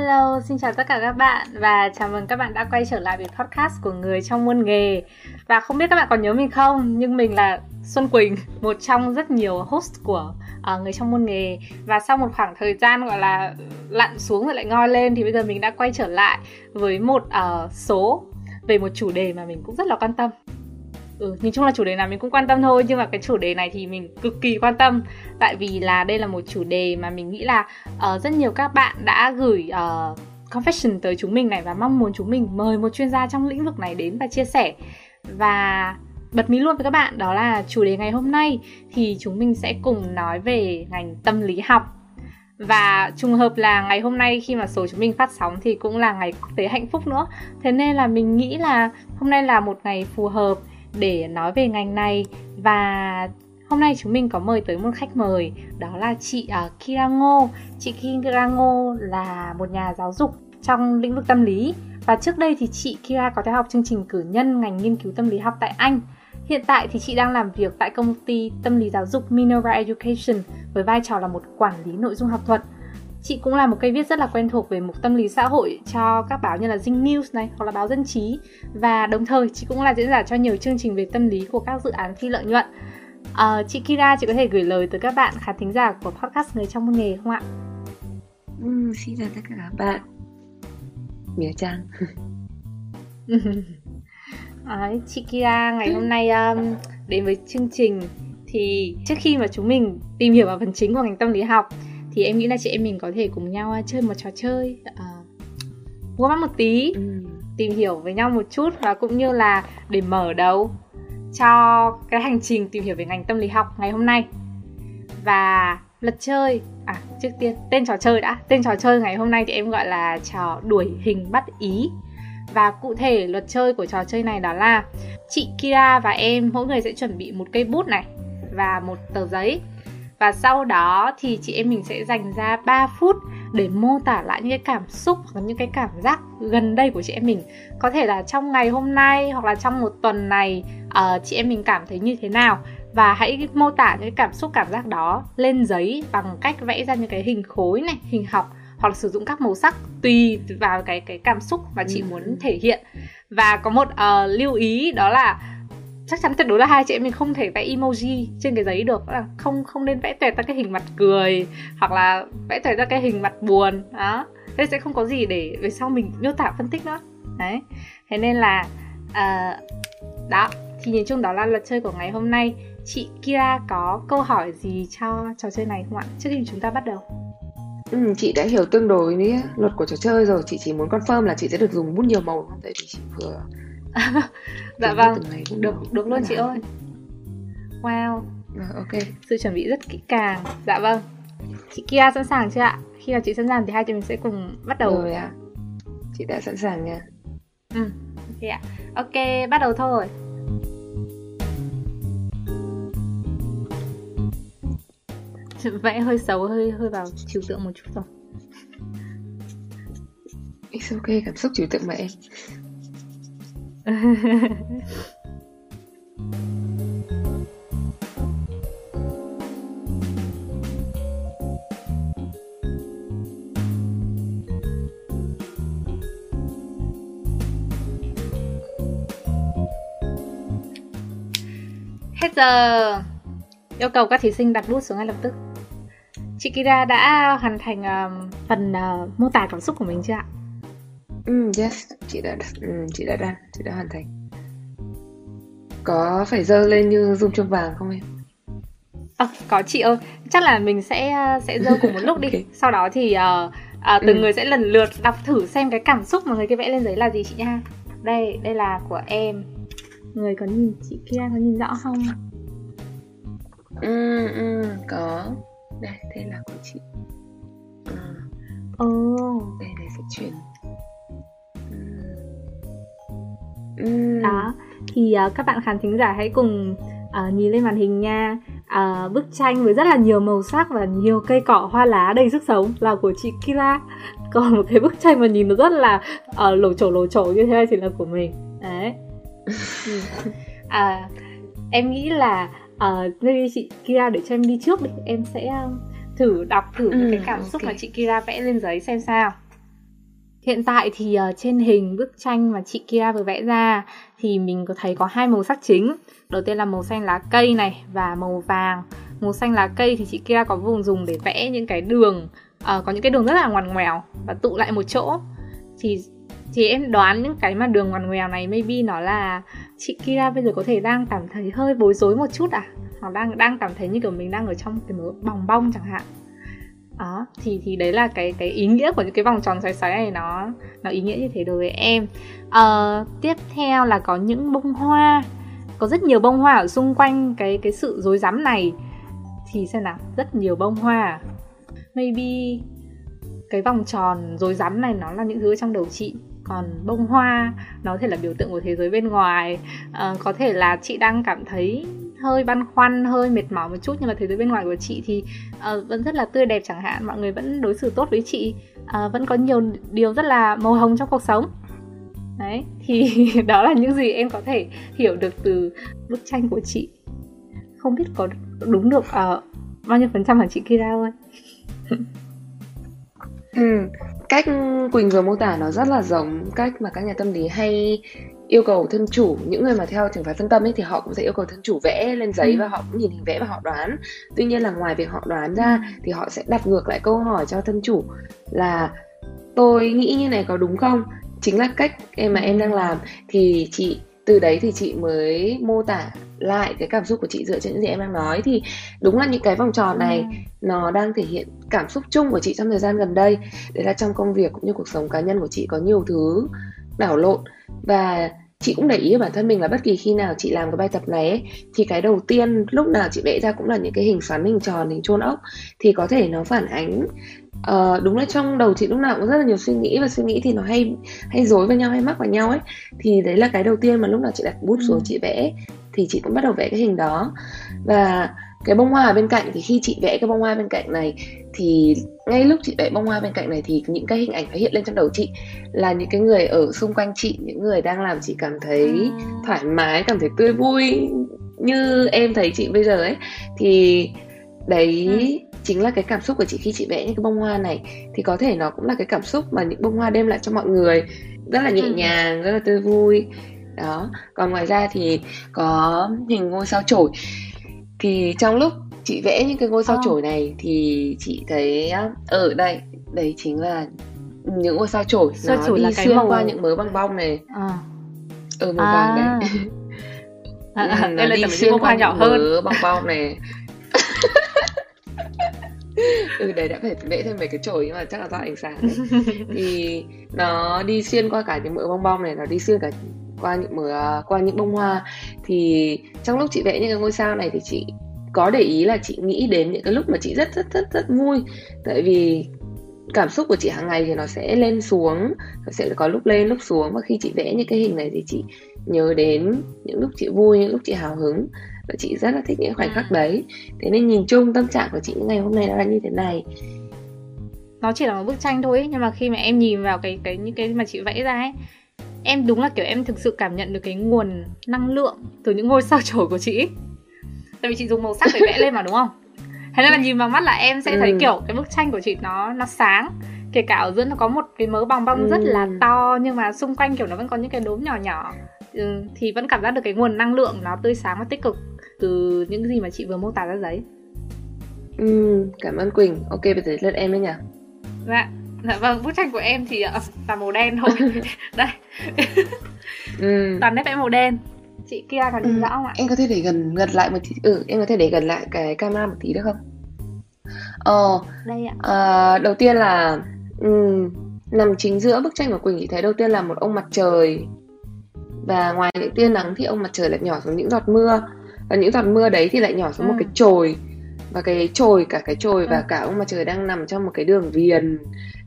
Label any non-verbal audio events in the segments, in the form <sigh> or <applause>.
Hello, xin chào tất cả các bạn và chào mừng các bạn đã quay trở lại với podcast của người trong môn nghề. Và không biết các bạn còn nhớ mình không, nhưng mình là Xuân Quỳnh, một trong rất nhiều host của uh, người trong môn nghề. Và sau một khoảng thời gian gọi là lặn xuống rồi lại ngoi lên thì bây giờ mình đã quay trở lại với một uh, số về một chủ đề mà mình cũng rất là quan tâm ừ, nhìn chung là chủ đề nào mình cũng quan tâm thôi nhưng mà cái chủ đề này thì mình cực kỳ quan tâm. Tại vì là đây là một chủ đề mà mình nghĩ là uh, rất nhiều các bạn đã gửi uh, confession tới chúng mình này và mong muốn chúng mình mời một chuyên gia trong lĩnh vực này đến và chia sẻ. Và bật mí luôn với các bạn đó là chủ đề ngày hôm nay thì chúng mình sẽ cùng nói về ngành tâm lý học. Và trùng hợp là ngày hôm nay khi mà số chúng mình phát sóng thì cũng là ngày quốc tế hạnh phúc nữa. Thế nên là mình nghĩ là hôm nay là một ngày phù hợp để nói về ngành này và hôm nay chúng mình có mời tới một khách mời đó là chị à, uh, Kirango. Chị Kirango là một nhà giáo dục trong lĩnh vực tâm lý và trước đây thì chị Kira có theo học chương trình cử nhân ngành nghiên cứu tâm lý học tại Anh. Hiện tại thì chị đang làm việc tại công ty tâm lý giáo dục Minerva Education với vai trò là một quản lý nội dung học thuật. Chị cũng là một cây viết rất là quen thuộc về mục tâm lý xã hội cho các báo như là Dinh News này hoặc là báo Dân trí và đồng thời chị cũng là diễn giả cho nhiều chương trình về tâm lý của các dự án phi lợi nhuận. À, chị Kira, chị có thể gửi lời tới các bạn khán thính giả của podcast Người trong nghề không ạ? Ừ, xin chào tất cả các bạn. Mía Trang. <laughs> à, chị Kira, ngày hôm nay um, đến với chương trình thì trước khi mà chúng mình tìm hiểu vào phần chính của ngành tâm lý học thì em nghĩ là chị em mình có thể cùng nhau à, chơi một trò chơi uh, warm up một tí ừ. tìm hiểu với nhau một chút và cũng như là để mở đầu cho cái hành trình tìm hiểu về ngành tâm lý học ngày hôm nay. Và luật chơi à trước tiên tên trò chơi đã. Tên trò chơi ngày hôm nay thì em gọi là trò đuổi hình bắt ý. Và cụ thể luật chơi của trò chơi này đó là chị Kira và em mỗi người sẽ chuẩn bị một cây bút này và một tờ giấy và sau đó thì chị em mình sẽ dành ra 3 phút để mô tả lại những cái cảm xúc hoặc những cái cảm giác gần đây của chị em mình. Có thể là trong ngày hôm nay hoặc là trong một tuần này uh, chị em mình cảm thấy như thế nào? Và hãy mô tả những cái cảm xúc cảm giác đó lên giấy bằng cách vẽ ra những cái hình khối này hình học hoặc là sử dụng các màu sắc tùy vào cái cái cảm xúc mà chị ừ. muốn thể hiện. Và có một uh, lưu ý đó là chắc chắn tuyệt đối là hai chị em mình không thể vẽ emoji trên cái giấy được. Là không không nên vẽ tuyệt ra cái hình mặt cười hoặc là vẽ tuyệt ra cái hình mặt buồn. Đó. Thế sẽ không có gì để về sau mình miêu tả phân tích nữa. Đấy. Thế nên là uh, đó. Thì nhìn chung đó là luật chơi của ngày hôm nay. Chị Kira có câu hỏi gì cho trò chơi này không ạ? Trước khi chúng ta bắt đầu. Ừ, chị đã hiểu tương đối với luật của trò chơi rồi. Chị chỉ muốn confirm là chị sẽ được dùng bút nhiều màu. Không tại vì chị vừa <laughs> dạ vâng được được luôn chị ơi. Wow. À, ok. Sự chuẩn bị rất kỹ càng. Dạ vâng. Chị Kia sẵn sàng chưa ạ? Khi nào chị sẵn sàng thì hai chị mình sẽ cùng bắt đầu. Rồi ạ. Chị đã sẵn sàng nha. Ừ ok ạ. Ok bắt đầu thôi. <laughs> Vẽ hơi xấu hơi hơi vào trừu tượng một chút rồi It's okay, cảm xúc trừu tượng mà em Hết giờ Yêu cầu các thí sinh đặt bút xuống ngay lập tức Chị Kira đã hoàn thành uh, phần uh, mô tả cảm xúc của mình chưa ạ? Ừ, yes, chị đã um, chị đã đăng, chị đã hoàn thành. Có phải dơ lên như zoom chuông vàng không em? À, có chị ơi, chắc là mình sẽ sẽ dơ cùng một lúc đi. <laughs> okay. Sau đó thì uh, uh, từng ừ. người sẽ lần lượt đọc thử xem cái cảm xúc mà người kia vẽ lên giấy là gì chị nha. Đây, đây là của em. Người có nhìn chị kia có nhìn rõ không? Ừ, ừ, có. Đây, đây là của chị. Ừ. Oh. Đây, đây sẽ chuyển đó thì uh, các bạn khán thính giả hãy cùng uh, nhìn lên màn hình nha. Uh, bức tranh với rất là nhiều màu sắc và nhiều cây cỏ hoa lá đầy sức sống là của chị Kira. <laughs> Còn một cái bức tranh mà nhìn nó rất là uh, lổ trổ lổ trổ như thế thì là của mình. Đấy. À, <laughs> em nghĩ là uh, đây chị Kira để cho em đi trước đi. Em sẽ uh, thử đọc thử ừ, cái cảm xúc okay. mà chị Kira vẽ lên giấy xem sao Hiện tại thì uh, trên hình bức tranh mà chị Kira vừa vẽ ra thì mình có thấy có hai màu sắc chính. Đầu tiên là màu xanh lá cây này và màu vàng. Màu xanh lá cây thì chị Kira có vùng dùng để vẽ những cái đường uh, có những cái đường rất là ngoằn ngoèo và tụ lại một chỗ. Thì thì em đoán những cái mà đường ngoằn ngoèo này maybe nó là chị Kira bây giờ có thể đang cảm thấy hơi bối rối một chút à hoặc đang đang cảm thấy như kiểu mình đang ở trong cái mớ bòng bong chẳng hạn đó thì thì đấy là cái cái ý nghĩa của những cái vòng tròn xoáy xoáy này nó nó ý nghĩa như thế đối với em. Uh, tiếp theo là có những bông hoa. Có rất nhiều bông hoa ở xung quanh cái cái sự rối rắm này. Thì xem nào rất nhiều bông hoa. Maybe cái vòng tròn rối rắm này nó là những thứ trong đầu chị. Còn bông hoa nó có thể là biểu tượng của thế giới bên ngoài. Uh, có thể là chị đang cảm thấy hơi băn khoăn hơi mệt mỏi một chút nhưng mà thế giới bên ngoài của chị thì uh, vẫn rất là tươi đẹp chẳng hạn mọi người vẫn đối xử tốt với chị. Uh, vẫn có nhiều điều rất là màu hồng trong cuộc sống. Đấy thì <laughs> đó là những gì em có thể hiểu được từ bức tranh của chị. Không biết có đúng được uh, bao nhiêu phần trăm hả chị Kira ơi? <laughs> Ừ, cách Quỳnh vừa mô tả nó rất là giống cách mà các nhà tâm lý hay yêu cầu thân chủ những người mà theo trường phái phân tâm ấy thì họ cũng sẽ yêu cầu thân chủ vẽ lên giấy ừ. và họ cũng nhìn hình vẽ và họ đoán tuy nhiên là ngoài việc họ đoán ra ừ. thì họ sẽ đặt ngược lại câu hỏi cho thân chủ là tôi nghĩ như này có đúng không chính là cách em mà em đang làm thì chị từ đấy thì chị mới mô tả lại cái cảm xúc của chị dựa trên những gì em đang nói thì đúng là những cái vòng tròn này ừ. nó đang thể hiện cảm xúc chung của chị trong thời gian gần đây đấy là trong công việc cũng như cuộc sống cá nhân của chị có nhiều thứ đảo lộn. Và chị cũng để ý bản thân mình là bất kỳ khi nào chị làm cái bài tập này ấy, thì cái đầu tiên lúc nào chị vẽ ra cũng là những cái hình xoắn hình tròn hình chôn ốc thì có thể nó phản ánh uh, đúng là trong đầu chị lúc nào cũng rất là nhiều suy nghĩ và suy nghĩ thì nó hay hay dối với nhau hay mắc vào nhau ấy. Thì đấy là cái đầu tiên mà lúc nào chị đặt bút xuống ừ. chị vẽ thì chị cũng bắt đầu vẽ cái hình đó. Và cái bông hoa ở bên cạnh thì khi chị vẽ cái bông hoa bên cạnh này thì ngay lúc chị vẽ bông hoa bên cạnh này thì những cái hình ảnh nó hiện lên trong đầu chị là những cái người ở xung quanh chị những người đang làm chị cảm thấy à. thoải mái cảm thấy tươi vui như em thấy chị bây giờ ấy thì đấy ừ. chính là cái cảm xúc của chị khi chị vẽ những cái bông hoa này thì có thể nó cũng là cái cảm xúc mà những bông hoa đem lại cho mọi người rất là nhẹ ừ. nhàng rất là tươi vui đó còn ngoài ra thì có hình ngôi sao chổi thì trong lúc chị vẽ những cái ngôi sao oh. chổi này thì chị thấy ở đây đấy chính là những ngôi sao chổi sao nó chổi đi là xuyên màu... qua những mớ băng bong này à. ở màu à. vàng đấy <laughs> à, à, nó đi xuyên qua nhỏ những hơn. mớ bong bong này <laughs> ừ đấy đã phải vẽ thêm mấy cái chổi nhưng mà chắc là do ánh sáng đấy. <laughs> thì nó đi xuyên qua cả những mỡ bong bong này nó đi xuyên cả qua những mớ qua những bông hoa. Thì trong lúc chị vẽ những cái ngôi sao này thì chị có để ý là chị nghĩ đến những cái lúc mà chị rất rất rất rất vui. Tại vì cảm xúc của chị hàng ngày thì nó sẽ lên xuống nó sẽ có lúc lên lúc xuống. Và khi chị vẽ những cái hình này thì chị nhớ đến những lúc chị vui những lúc chị hào hứng. Và chị rất là thích những khoảnh khắc đấy. Thế nên nhìn chung tâm trạng của chị những ngày hôm nay nó là như thế này. Nó chỉ là một bức tranh thôi nhưng mà khi mà em nhìn vào cái cái những cái mà chị vẽ ra ấy em đúng là kiểu em thực sự cảm nhận được cái nguồn năng lượng từ những ngôi sao <laughs> chổi của chị tại vì chị dùng màu sắc để vẽ lên mà đúng không? Thế nên là nhìn vào mắt là em sẽ thấy ừ. kiểu cái bức tranh của chị nó nó sáng. Kể cả ở giữa nó có một cái mớ bong bong ừ. rất là ừ. to nhưng mà xung quanh kiểu nó vẫn có những cái đốm nhỏ nhỏ. Ừ, thì vẫn cảm giác được cái nguồn năng lượng nó tươi sáng và tích cực từ những gì mà chị vừa mô tả ra giấy ừ, cảm ơn quỳnh. Ok bây giờ lên em đấy nhỉ? Dạ dạ vâng bức tranh của em thì uh, là màu đen thôi. <laughs> Đây. Ừ. toàn nét vẽ màu đen. Chị kia có nhìn ừ. rõ không ạ? Em có thể để gần gần lại một tí. Ừ em có thể để gần lại cái camera một tí được không? Ờ đây ạ. à, đầu tiên là um, nằm chính giữa bức tranh của quỳnh chị thấy đầu tiên là một ông mặt trời. Và ngoài những tia nắng thì ông mặt trời lại nhỏ xuống những giọt mưa. Và những giọt mưa đấy thì lại nhỏ xuống ừ. một cái chồi và cái chồi cả cái chồi ừ. và cả ông mặt trời đang nằm trong một cái đường viền.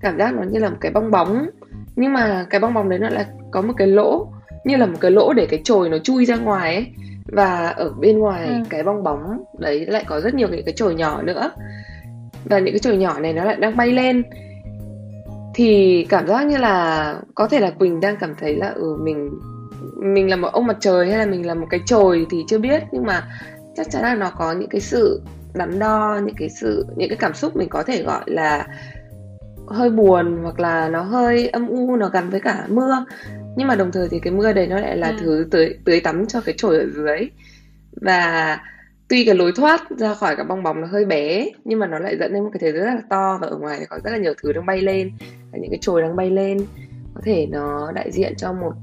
Cảm giác nó như là một cái bong bóng. Nhưng mà cái bong bóng đấy nó lại có một cái lỗ như là một cái lỗ để cái chồi nó chui ra ngoài ấy. Và ở bên ngoài ừ. cái bong bóng đấy lại có rất nhiều những cái chồi nhỏ nữa. Và những cái chồi nhỏ này nó lại đang bay lên. Thì cảm giác như là có thể là quỳnh đang cảm thấy là ừ mình mình là một ông mặt trời hay là mình là một cái chồi thì chưa biết. Nhưng mà chắc chắn là nó có những cái sự đắn đo những cái sự những cái cảm xúc mình có thể gọi là hơi buồn hoặc là nó hơi âm u nó gắn với cả mưa. Nhưng mà đồng thời thì cái mưa đấy nó lại là ừ. thứ tưới tưới tắm cho cái chổi ở dưới. Và tuy cái lối thoát ra khỏi cái bong bóng nó hơi bé nhưng mà nó lại dẫn đến một cái thế rất là to và ở ngoài có rất là nhiều thứ đang bay lên. Và những cái chồi đang bay lên có thể nó đại diện cho một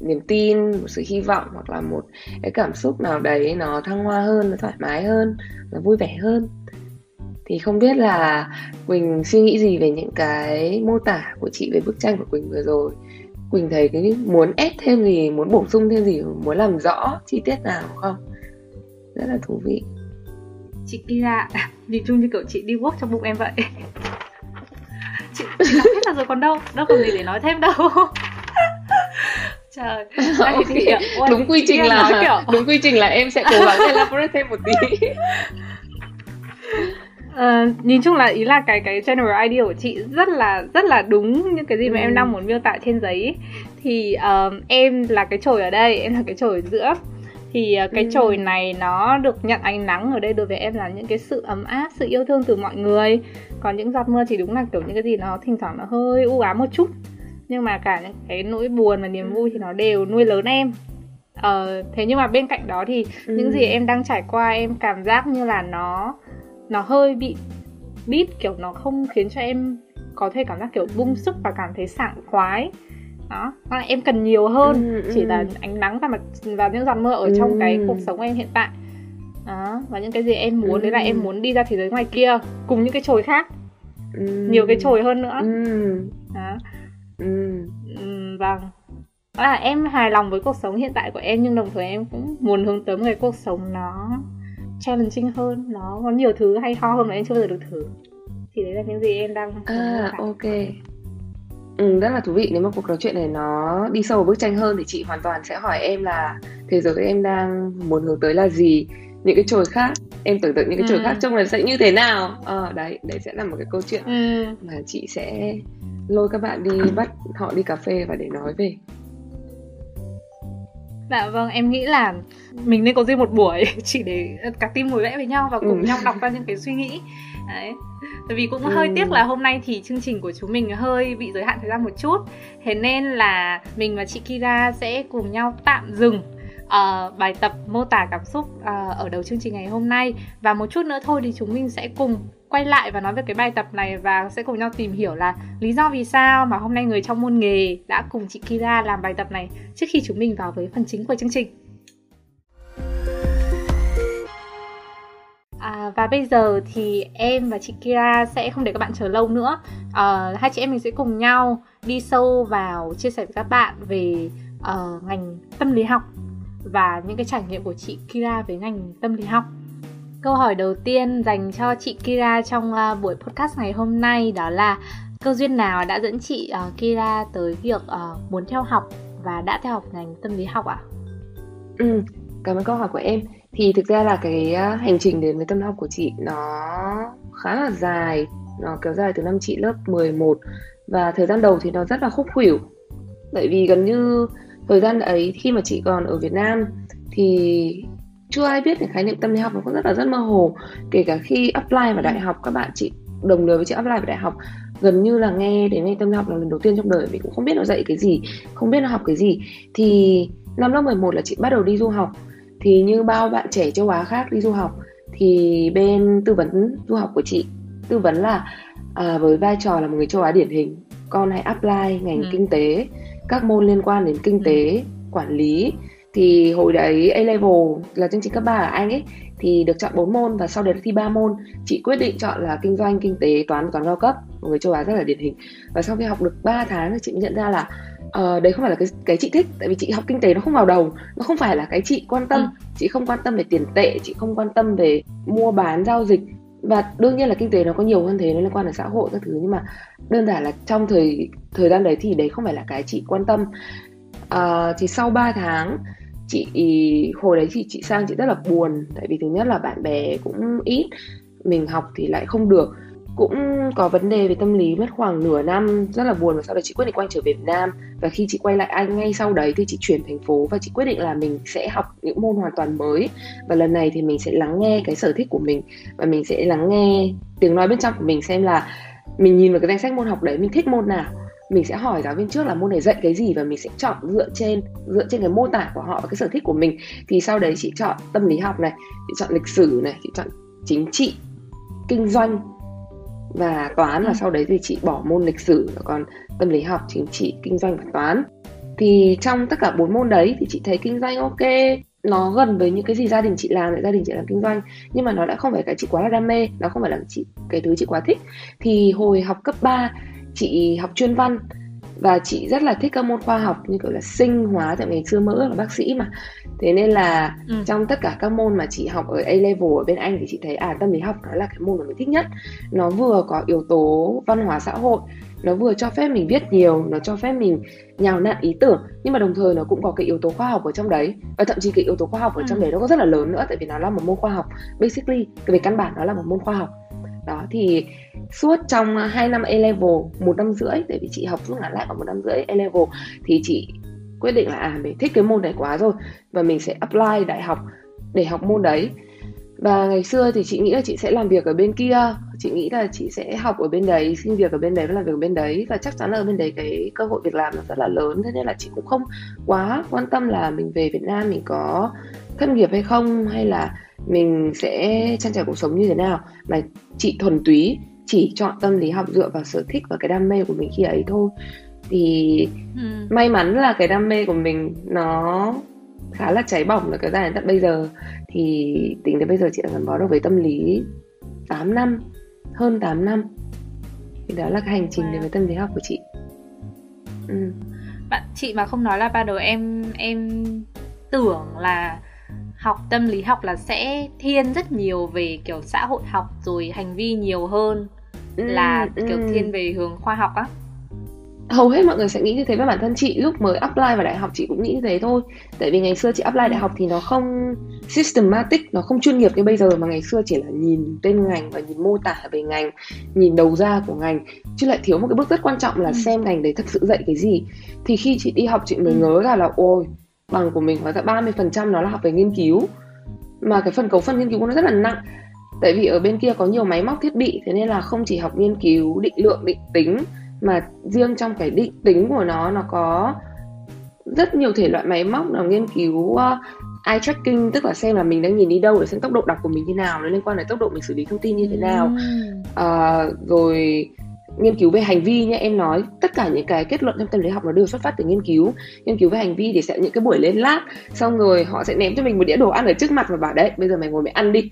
niềm tin một sự hy vọng hoặc là một cái cảm xúc nào đấy nó thăng hoa hơn nó thoải mái hơn nó vui vẻ hơn. Thì không biết là quỳnh suy nghĩ gì về những cái mô tả của chị về bức tranh của quỳnh vừa rồi? Quỳnh thấy cái muốn ép thêm gì muốn bổ sung thêm gì muốn làm rõ chi tiết nào không? Rất là thú vị. Chị Kira <laughs> nhìn chung như kiểu chị đi work trong bụng em vậy. <laughs> Chị, chị hết là rồi còn đâu đâu còn gì để nói thêm đâu. <laughs> trời <laughs> okay. đúng quy trình là kiểu... <laughs> đúng quy trình là em sẽ cố gắng <laughs> elaborate thêm một tí Uh, nhìn chung là ý là cái cái general idea của chị rất là rất là đúng những cái gì mà ừ. em đang muốn miêu tả trên giấy thì uh, em là cái chổi ở đây em là cái chổi giữa thì uh, cái ừ. chồi này nó được nhận ánh nắng ở đây đối với em là những cái sự ấm áp sự yêu thương từ mọi người còn những giọt mưa thì đúng là kiểu những cái gì nó thỉnh thoảng nó hơi u ám một chút nhưng mà cả những cái nỗi buồn và niềm vui thì nó đều nuôi lớn em ờ, thế nhưng mà bên cạnh đó thì ừ. những gì em đang trải qua em cảm giác như là nó nó hơi bị bít kiểu nó không khiến cho em có thể cảm giác kiểu bung sức và cảm thấy sảng khoái đó là em cần nhiều hơn ừ, chỉ là ừ. ánh nắng và mặt và những giọt mưa ở trong ừ. cái cuộc sống của em hiện tại đó và những cái gì em muốn ừ. đấy là em muốn đi ra thế giới ngoài kia cùng những cái chồi khác ừ. nhiều cái chồi hơn nữa ừ. đó ừ. Ừ, vâng. Đó là em hài lòng với cuộc sống hiện tại của em nhưng đồng thời em cũng muốn hướng tới một cái cuộc sống nó challenging hơn. Nó có nhiều thứ hay ho hơn mà em chưa bao giờ được thử. Thì đấy là những gì em đang à ok. Ừ, rất là thú vị. Nếu mà cuộc nói chuyện này nó đi sâu vào bức tranh hơn thì chị hoàn toàn sẽ hỏi em là thế giới em đang muốn hướng tới là gì? Những cái chồi khác. Em tưởng tượng những cái chồi ừ. khác trông là sẽ như thế nào? Ờ đấy đấy sẽ là một cái câu chuyện ừ. mà chị sẽ lôi các bạn đi bắt họ đi cà phê và để nói về Dạ vâng, em nghĩ là mình nên có riêng một buổi <laughs> chỉ để cả team ngồi vẽ với nhau và cùng ừ. nhau đọc ra những cái suy nghĩ. Đấy. Tại vì cũng ừ. hơi tiếc là hôm nay thì chương trình của chúng mình hơi bị giới hạn thời gian một chút. Thế nên là mình và chị Kira sẽ cùng nhau tạm dừng uh, bài tập mô tả cảm xúc uh, ở đầu chương trình ngày hôm nay và một chút nữa thôi thì chúng mình sẽ cùng quay lại và nói về cái bài tập này và sẽ cùng nhau tìm hiểu là lý do vì sao mà hôm nay người trong môn nghề đã cùng chị Kira làm bài tập này trước khi chúng mình vào với phần chính của chương trình. À, và bây giờ thì em và chị Kira sẽ không để các bạn chờ lâu nữa. À, hai chị em mình sẽ cùng nhau đi sâu vào chia sẻ với các bạn về uh, ngành tâm lý học và những cái trải nghiệm của chị Kira với ngành tâm lý học. Câu hỏi đầu tiên dành cho chị Kira trong uh, buổi podcast ngày hôm nay đó là cơ duyên nào đã dẫn chị uh, Kira tới việc uh, muốn theo học và đã theo học ngành tâm lý học ạ? À? Ừ, cảm ơn câu hỏi của em. Thì thực ra là cái uh, hành trình đến với tâm lý học của chị nó khá là dài, nó kéo dài từ năm chị lớp 11 và thời gian đầu thì nó rất là khúc khuỷu. Tại vì gần như thời gian ấy khi mà chị còn ở Việt Nam thì chưa ai biết về khái niệm tâm lý học nó cũng rất là rất mơ hồ kể cả khi apply vào đại học các bạn chị đồng lứa với chị apply vào đại học gần như là nghe đến tâm lý học là lần đầu tiên trong đời mình cũng không biết nó dạy cái gì không biết nó học cái gì thì năm lớp 11 là chị bắt đầu đi du học thì như bao bạn trẻ châu Á khác đi du học thì bên tư vấn du học của chị tư vấn là à, với vai trò là một người châu Á điển hình con hãy apply ngành ừ. kinh tế các môn liên quan đến kinh tế ừ. quản lý thì hồi đấy A level là chương trình cấp 3 ở Anh ấy thì được chọn 4 môn và sau đấy thi 3 môn. Chị quyết định chọn là kinh doanh kinh tế toán toán cao cấp. Một người châu Á rất là điển hình. Và sau khi học được 3 tháng thì chị mới nhận ra là uh, đấy không phải là cái cái chị thích tại vì chị học kinh tế nó không vào đầu. Nó không phải là cái chị quan tâm. Ừ. chị không quan tâm về tiền tệ chị không quan tâm về mua bán giao dịch. Và đương nhiên là kinh tế nó có nhiều hơn thế nó liên quan đến xã hội các thứ. Nhưng mà đơn giản là trong thời thời gian đấy thì đấy không phải là cái chị quan tâm. Uh, thì sau 3 tháng chị hồi đấy thì chị sang chị rất là buồn, tại vì thứ nhất là bạn bè cũng ít, mình học thì lại không được. Cũng có vấn đề về tâm lý, mất khoảng nửa năm, rất là buồn và sau đó chị quyết định quay trở về Việt Nam. Và khi chị quay lại Anh ngay sau đấy thì chị chuyển thành phố và chị quyết định là mình sẽ học những môn hoàn toàn mới. Và lần này thì mình sẽ lắng nghe cái sở thích của mình và mình sẽ lắng nghe tiếng nói bên trong của mình xem là mình nhìn vào cái danh sách môn học đấy, mình thích môn nào mình sẽ hỏi giáo viên trước là môn này dạy cái gì và mình sẽ chọn dựa trên dựa trên cái mô tả của họ và cái sở thích của mình. Thì sau đấy chị chọn tâm lý học này chị chọn lịch sử này chị chọn chính trị kinh doanh và toán. Và ừ. sau đấy thì chị bỏ môn lịch sử còn tâm lý học chính trị kinh doanh và toán. Thì trong tất cả bốn môn đấy thì chị thấy kinh doanh ok nó gần với những cái gì gia đình chị làm gia đình chị làm kinh doanh. Nhưng mà nó đã không phải cái chị quá là đam mê nó không phải là chị cái thứ chị quá thích. Thì hồi học cấp 3 chị học chuyên văn và chị rất là thích các môn khoa học như kiểu là sinh hóa tại ngày xưa mơ ước là bác sĩ mà thế nên là ừ. trong tất cả các môn mà chị học ở A level ở bên Anh thì chị thấy à tâm lý học nó là cái môn mà mình thích nhất nó vừa có yếu tố văn hóa xã hội nó vừa cho phép mình viết nhiều nó cho phép mình nhào nặn ý tưởng nhưng mà đồng thời nó cũng có cái yếu tố khoa học ở trong đấy và thậm chí cái yếu tố khoa học ở ừ. trong đấy nó có rất là lớn nữa tại vì nó là một môn khoa học basically về căn bản nó là một môn khoa học đó, thì suốt trong à, 2 năm A level một năm rưỡi, tại vì chị học rút ngắn lại vào một năm rưỡi A level thì chị quyết định là à mình thích cái môn này quá rồi và mình sẽ apply đại học để học môn đấy. Và ngày xưa thì chị nghĩ là chị sẽ làm việc ở bên kia, chị nghĩ là chị sẽ học ở bên đấy, xin việc ở bên đấy và làm việc ở bên đấy và chắc chắn là ở bên đấy cái cơ hội việc làm nó rất là lớn, thế nên là chị cũng không quá quan tâm là mình về Việt Nam mình có thất nghiệp hay không hay là mình sẽ trang trải cuộc sống như thế nào. Mà chị thuần túy chỉ chọn tâm lý học dựa vào sở thích và cái đam mê của mình khi ấy thôi. Thì ừ. may mắn là cái đam mê của mình nó khá là cháy bỏng được cái dài đến tận bây giờ. Thì tính đến bây giờ chị đã gắn bó được với tâm lý 8 năm hơn 8 năm. Thì đó là cái hành trình đến với tâm lý học của chị. Ừ. bạn chị mà không nói là ban đầu em em tưởng là học tâm lý học là sẽ thiên rất nhiều về kiểu xã hội học rồi hành vi nhiều hơn ừ, là kiểu ừ. thiên về hướng khoa học á hầu hết mọi người sẽ nghĩ như thế với bản thân chị lúc mới apply vào đại học chị cũng nghĩ như thế thôi tại vì ngày xưa chị apply đại học thì nó không systematic nó không chuyên nghiệp như bây giờ mà ngày xưa chỉ là nhìn tên ngành và nhìn mô tả về ngành nhìn đầu ra của ngành chứ lại thiếu một cái bước rất quan trọng là ừ. xem ngành đấy thật sự dạy cái gì thì khi chị đi học chị mới ừ. ngớ ra là ôi bằng của mình hóa ra 30% nó là học về nghiên cứu. Mà cái phần cấu phần nghiên cứu nó rất là nặng. Tại vì ở bên kia có nhiều máy móc thiết bị thế nên là không chỉ học nghiên cứu định lượng định tính mà riêng trong cái định tính của nó nó có rất nhiều thể loại máy móc nào nghiên cứu uh, eye tracking tức là xem là mình đang nhìn đi đâu để xem tốc độ đọc của mình như nào nó liên quan đến tốc độ mình xử lý thông tin như thế nào. Uh, rồi nghiên cứu về hành vi như em nói tất cả những cái kết luận trong tâm lý học nó đều xuất phát từ nghiên cứu. Nghiên cứu về hành vi thì sẽ những cái buổi lên lát xong rồi họ sẽ ném cho mình một đĩa đồ ăn ở trước mặt và bảo đấy bây giờ mày ngồi mày ăn đi.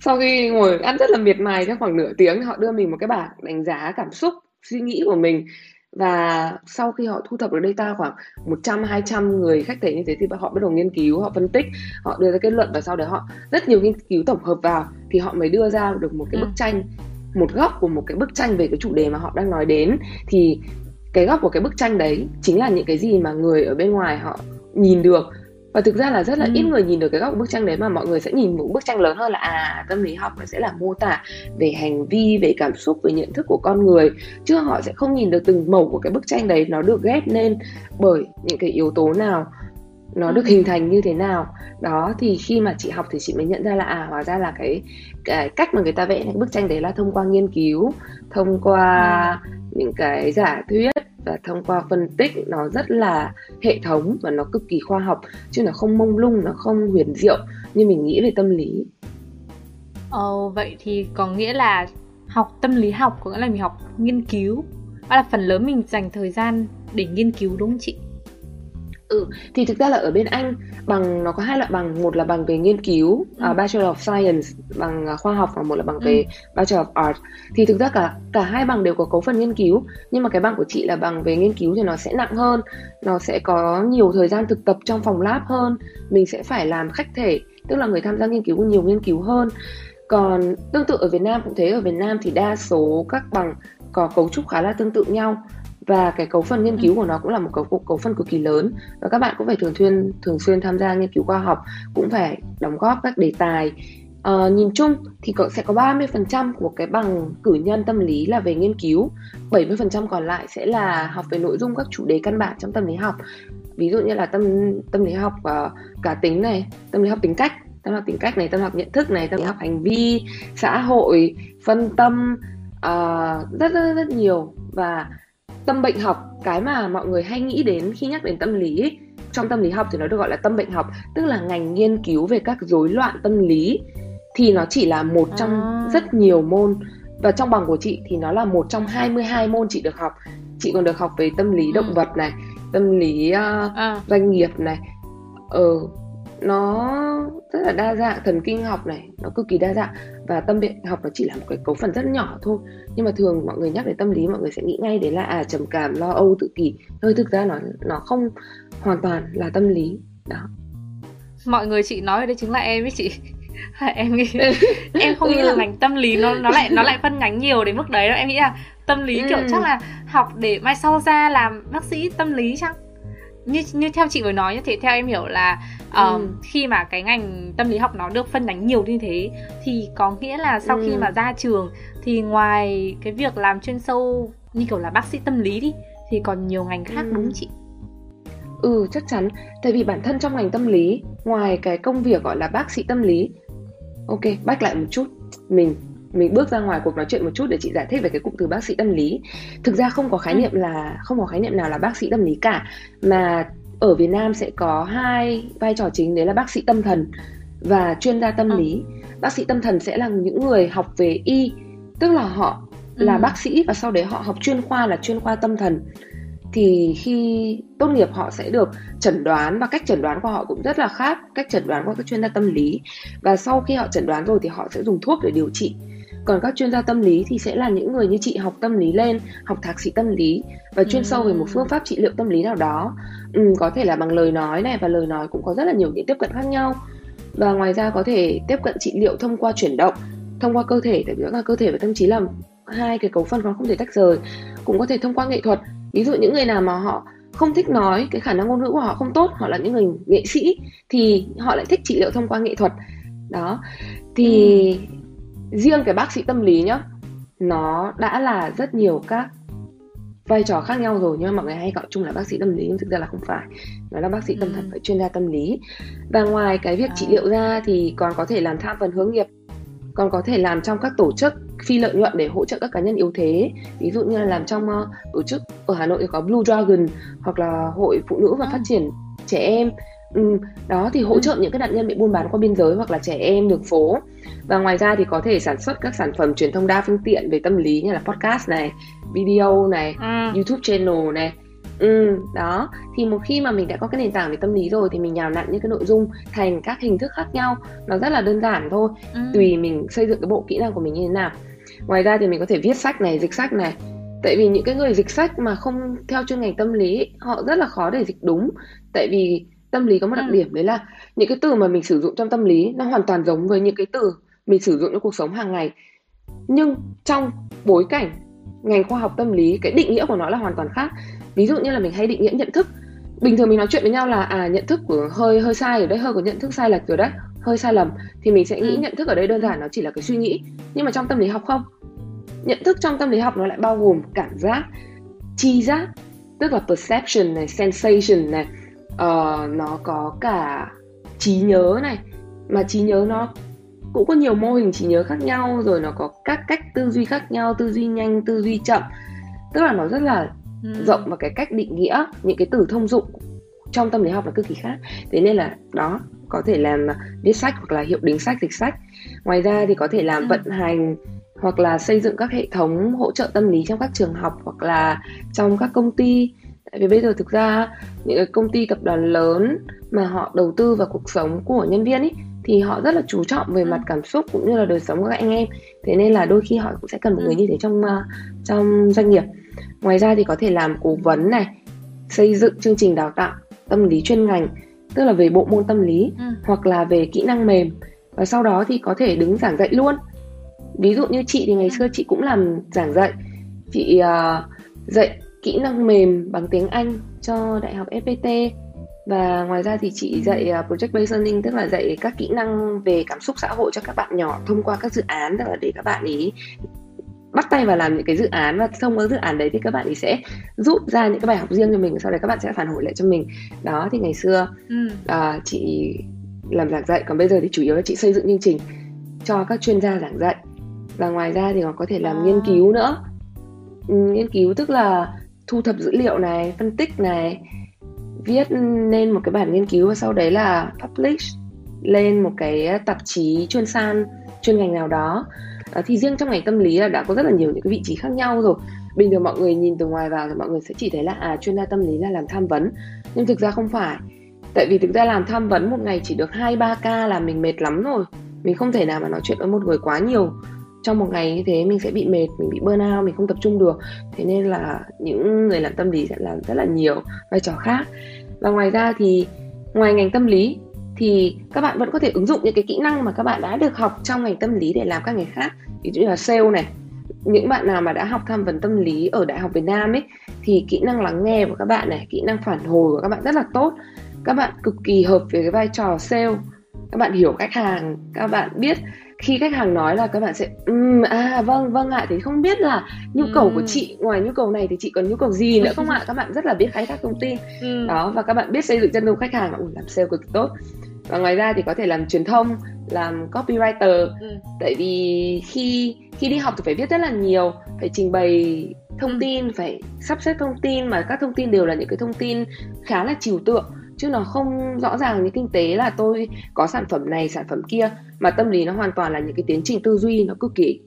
Sau khi ngồi ăn rất là miệt mài trong khoảng nửa tiếng họ đưa mình một cái bảng đánh giá cảm xúc suy nghĩ của mình. Và sau khi họ thu thập được data khoảng 100 200 người khách thể như thế thì họ bắt đầu nghiên cứu, họ phân tích, họ đưa ra kết luận và sau đó họ rất nhiều nghiên cứu tổng hợp vào thì họ mới đưa ra được một cái bức ừ. tranh một góc của một cái bức tranh về cái chủ đề mà họ đang nói đến thì cái góc của cái bức tranh đấy chính là những cái gì mà người ở bên ngoài họ nhìn được. Và thực ra là rất là ừ. ít người nhìn được cái góc của bức tranh đấy mà mọi người sẽ nhìn một bức tranh lớn hơn là à tâm lý học nó sẽ là mô tả về hành vi về cảm xúc về nhận thức của con người chứ họ sẽ không nhìn được từng màu của cái bức tranh đấy nó được ghép nên bởi những cái yếu tố nào nó được hình thành như thế nào. Đó thì khi mà chị học thì chị mới nhận ra là à hóa ra là cái cái cách mà người ta vẽ những bức tranh đấy là thông qua nghiên cứu thông qua những cái giả thuyết và thông qua phân tích. Nó rất là hệ thống và nó cực kỳ khoa học chứ nó không mông lung nó không huyền diệu như mình nghĩ về tâm lý. Ồ, vậy thì có nghĩa là học tâm lý học có nghĩa là mình học nghiên cứu. Đó là phần lớn mình dành thời gian để nghiên cứu đúng không chị? Ừ, thì thực ra là ở bên Anh bằng nó có hai loại bằng, một là bằng về nghiên cứu, ừ. uh, Bachelor of Science bằng uh, khoa học và một là bằng ừ. về Bachelor of Art. Thì thực ra cả cả hai bằng đều có cấu phần nghiên cứu, nhưng mà cái bằng của chị là bằng về nghiên cứu thì nó sẽ nặng hơn, nó sẽ có nhiều thời gian thực tập trong phòng lab hơn, mình sẽ phải làm khách thể, tức là người tham gia nghiên cứu nhiều nghiên cứu hơn. Còn tương tự ở Việt Nam cũng thế, ở Việt Nam thì đa số các bằng có cấu trúc khá là tương tự nhau và cái cấu phần nghiên cứu của nó cũng là một cấu cấu phần cực kỳ lớn. Và các bạn cũng phải thường xuyên thường xuyên tham gia nghiên cứu khoa học cũng phải đóng góp các đề tài. Uh, nhìn chung thì cậu sẽ có 30% của cái bằng cử nhân tâm lý là về nghiên cứu 70% còn lại sẽ là học về nội dung các chủ đề căn bản trong tâm lý học. Ví dụ như là tâm tâm lý học ờ, uh, cả tính này tâm lý học tính cách tâm lý học tính cách này tâm lý học nhận thức này tâm lý học hành vi xã hội phân tâm uh, rất rất rất nhiều. Và tâm bệnh học cái mà mọi người hay nghĩ đến khi nhắc đến tâm lý ấy, trong tâm lý học thì nó được gọi là tâm bệnh học tức là ngành nghiên cứu về các rối loạn tâm lý thì nó chỉ là một trong à. rất nhiều môn và trong bằng của chị thì nó là một trong 22 môn chị được học chị còn được học về tâm lý động ừ. vật này tâm lý uh, à. doanh nghiệp này ờ nó rất là đa dạng thần kinh học này nó cực kỳ đa dạng và tâm bệnh học nó chỉ là một cái cấu phần rất nhỏ thôi. Nhưng mà thường mọi người nhắc đến tâm lý mọi người sẽ nghĩ ngay đến là à trầm cảm lo âu tự kỷ. Hơi thực ra nó nó không hoàn toàn là tâm lý. Đó. Mọi người chị nói ở đây chính là em với chị. <laughs> Em nghĩ <laughs> em không nghĩ là ừ. ngành tâm lý nó nó lại nó lại phân nhánh nhiều đến mức đấy đâu. Em nghĩ là tâm lý kiểu ừ. chắc là học để mai sau ra làm bác sĩ tâm lý chăng như như theo chị vừa nói thì theo em hiểu là um, ừ. khi mà cái ngành tâm lý học nó được phân nhánh nhiều như thế thì có nghĩa là sau ừ. khi mà ra trường thì ngoài cái việc làm chuyên sâu như kiểu là bác sĩ tâm lý đi thì còn nhiều ngành khác ừ. đúng chị Ừ chắc chắn Tại vì bản thân trong ngành tâm lý Ngoài cái công việc gọi là bác sĩ tâm lý Ok, back lại một chút Mình mình bước ra ngoài cuộc nói chuyện một chút để chị giải thích về cái cụm từ bác sĩ tâm lý thực ra không có khái ừ. niệm là không có khái niệm nào là bác sĩ tâm lý cả mà ở Việt Nam sẽ có hai vai trò chính đấy là bác sĩ tâm thần và chuyên gia tâm ừ. lý bác sĩ tâm thần sẽ là những người học về y tức là họ là ừ. bác sĩ và sau đấy họ học chuyên khoa là chuyên khoa tâm thần thì khi tốt nghiệp họ sẽ được chẩn đoán và cách chẩn đoán của họ cũng rất là khác cách chẩn đoán của các chuyên gia tâm lý và sau khi họ chẩn đoán rồi thì họ sẽ dùng thuốc để điều trị còn các chuyên gia tâm lý thì sẽ là những người như chị học tâm lý lên học thạc sĩ tâm lý và chuyên sâu về một phương pháp trị liệu tâm lý nào đó. Ừ, có thể là bằng lời nói này và lời nói cũng có rất là nhiều những tiếp cận khác nhau. Và ngoài ra có thể tiếp cận trị liệu thông qua chuyển động thông qua cơ thể tại vì rõ cơ thể và tâm trí là hai cái cấu phần nó không thể tách rời. Cũng có thể thông qua nghệ thuật. Ví dụ những người nào mà họ không thích nói cái khả năng ngôn ngữ của họ không tốt họ là những người nghệ sĩ thì họ lại thích trị liệu thông qua nghệ thuật. Đó. Thì ừ riêng cái bác sĩ tâm lý nhá nó đã là rất nhiều các vai trò khác nhau rồi nhưng mà mọi người hay gọi chung là bác sĩ tâm lý nhưng thực ra là không phải. Nó là bác sĩ tâm thần ừ. phải chuyên gia tâm lý. Và ngoài cái việc trị liệu ra thì còn có thể làm tham vấn hướng nghiệp còn có thể làm trong các tổ chức phi lợi nhuận để hỗ trợ các cá nhân yếu thế. Ví dụ như là làm trong uh, tổ chức ở Hà Nội thì có Blue Dragon hoặc là hội phụ nữ và phát triển trẻ em Ừ, đó thì hỗ ừ. trợ những cái nạn nhân bị buôn bán qua biên giới hoặc là trẻ em đường phố. Và ngoài ra thì có thể sản xuất các sản phẩm truyền thông đa phương tiện về tâm lý như là podcast này video này ừ. youtube channel này. Ừ đó. Thì một khi mà mình đã có cái nền tảng về tâm lý rồi thì mình nhào nặn những cái nội dung thành các hình thức khác nhau. Nó rất là đơn giản thôi ừ. tùy mình xây dựng cái bộ kỹ năng của mình như thế nào. Ngoài ra thì mình có thể viết sách này dịch sách này. Tại vì những cái người dịch sách mà không theo chuyên ngành tâm lý họ rất là khó để dịch đúng. Tại vì tâm lý có một đặc ừ. điểm đấy là những cái từ mà mình sử dụng trong tâm lý nó hoàn toàn giống với những cái từ mình sử dụng trong cuộc sống hàng ngày. Nhưng trong bối cảnh ngành khoa học tâm lý cái định nghĩa của nó là hoàn toàn khác. Ví dụ như là mình hay định nghĩa nhận thức. Bình thường mình nói chuyện với nhau là à nhận thức của hơi hơi sai ở đây hơi có nhận thức sai lệch rồi đấy hơi sai lầm. Thì mình sẽ nghĩ ừ. nhận thức ở đây đơn giản nó chỉ là cái suy nghĩ. Nhưng mà trong tâm lý học không? Nhận thức trong tâm lý học nó lại bao gồm cảm giác chi giác tức là perception này sensation này uh, nó có cả trí nhớ này. Mà trí nhớ nó cũng có nhiều mô hình trí nhớ khác nhau rồi nó có các cách tư duy khác nhau tư duy nhanh tư duy chậm. Tức là nó rất là ừ. rộng và cái cách định nghĩa những cái từ thông dụng trong tâm lý học là cực kỳ khác. Thế nên là đó có thể làm viết sách hoặc là hiệu đính sách dịch sách. Ngoài ra thì có thể làm ừ. vận hành hoặc là xây dựng các hệ thống hỗ trợ tâm lý trong các trường học hoặc là trong các công ty tại vì bây giờ thực ra những cái công ty tập đoàn lớn mà họ đầu tư vào cuộc sống của nhân viên ấy thì họ rất là chú trọng về mặt cảm xúc cũng như là đời sống của các anh em. Thế nên là đôi khi họ cũng sẽ cần một người như thế trong uh, trong doanh nghiệp. Ngoài ra thì có thể làm cố vấn này xây dựng chương trình đào tạo tâm lý chuyên ngành tức là về bộ môn tâm lý ừ. hoặc là về kỹ năng mềm. Và sau đó thì có thể đứng giảng dạy luôn. Ví dụ như chị thì ngày xưa chị cũng làm giảng dạy. Chị uh, dạy kỹ năng mềm bằng tiếng Anh cho đại học FPT và ngoài ra thì chị dạy uh, project based learning tức là dạy các kỹ năng về cảm xúc xã hội cho các bạn nhỏ thông qua các dự án tức là để các bạn ý bắt tay vào làm những cái dự án. Và thông qua dự án đấy thì các bạn ý sẽ rút ra những cái bài học riêng cho mình sau đấy các bạn sẽ phản hồi lại cho mình. Đó thì ngày xưa ừ. uh, chị làm giảng dạy còn bây giờ thì chủ yếu là chị xây dựng chương trình cho các chuyên gia giảng dạy. Và ngoài ra thì còn có thể làm à. nghiên cứu nữa. Ừ, nghiên cứu tức là thu thập dữ liệu này phân tích này viết nên một cái bản nghiên cứu và sau đấy là publish lên một cái tạp chí chuyên san chuyên ngành nào đó. À, thì riêng trong ngành tâm lý là đã có rất là nhiều những cái vị trí khác nhau rồi. Bình thường mọi người nhìn từ ngoài vào thì mọi người sẽ chỉ thấy là à chuyên gia tâm lý là làm tham vấn. Nhưng thực ra không phải. Tại vì thực ra làm tham vấn một ngày chỉ được hai ba ca là mình mệt lắm rồi. Mình không thể nào mà nói chuyện với một người quá nhiều trong một ngày như thế mình sẽ bị mệt, mình bị burnout, mình không tập trung được. Thế nên là những người làm tâm lý sẽ làm rất là nhiều, vai trò khác. Và ngoài ra thì, ngoài ngành tâm lý thì các bạn vẫn có thể ứng dụng những cái kỹ năng mà các bạn đã được học trong ngành tâm lý để làm các ngành khác. Ví dụ như là sale này. Những bạn nào mà đã học tham vấn tâm lý ở đại học Việt Nam ấy, thì kỹ năng lắng nghe của các bạn này, kỹ năng phản hồi của các bạn rất là tốt. Các bạn cực kỳ hợp với cái vai trò sale. Các bạn hiểu khách hàng, các bạn biết khi khách hàng nói là các bạn sẽ um, à vâng vâng ạ. Thì không biết là nhu cầu của chị ngoài nhu cầu này thì chị còn nhu cầu gì nữa không ạ? <laughs> Các bạn rất là biết khai thác thông tin. Đó và các bạn biết xây dựng chân dung khách hàng bạn làm sale cực tốt. Và ngoài ra thì có thể làm truyền thông làm copywriter. Ừ. tại vì khi khi đi học thì phải viết rất là nhiều phải trình bày thông ừ. tin phải sắp xếp thông tin mà các thông tin đều là những cái thông tin khá là trừu tượng chứ nó không rõ ràng như kinh tế là tôi có sản phẩm này sản phẩm kia mà tâm lý nó hoàn toàn là những cái tiến trình tư duy nó cực kỳ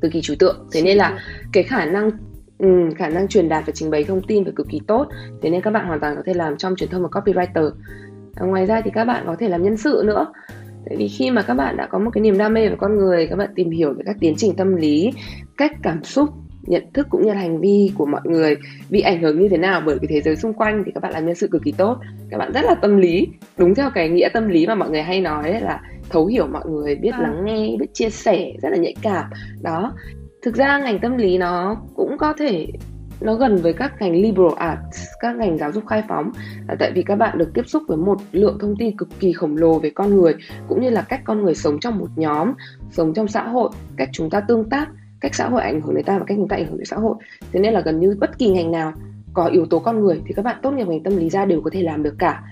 cực kỳ trừu tượng. Thế nên là cái khả năng um, khả năng truyền đạt và trình bày thông tin phải cực kỳ tốt. Thế nên các bạn hoàn toàn có thể làm trong truyền thông và copywriter. À, ngoài ra thì các bạn có thể làm nhân sự nữa. Tại vì khi mà các bạn đã có một cái niềm đam mê về con người các bạn tìm hiểu về các tiến trình tâm lý cách cảm xúc nhận thức cũng như là hành vi của mọi người bị ảnh hưởng như thế nào bởi cái thế giới xung quanh thì các bạn làm nhân sự cực kỳ tốt. Các bạn rất là tâm lý. Đúng theo cái nghĩa tâm lý mà mọi người hay nói ấy là thấu hiểu mọi người biết à. lắng nghe biết chia sẻ rất là nhạy cảm. Đó. Thực ra ngành tâm lý nó cũng có thể nó gần với các ngành liberal arts, các ngành giáo dục khai phóng. Là tại vì các bạn được tiếp xúc với một lượng thông tin cực kỳ khổng lồ về con người cũng như là cách con người sống trong một nhóm, sống trong xã hội, cách chúng ta tương tác, cách xã hội ảnh hưởng đến ta và cách chúng ta ảnh hưởng đến xã hội. Thế nên là gần như bất kỳ ngành nào có yếu tố con người thì các bạn tốt nghiệp ngành tâm lý ra đều có thể làm được cả.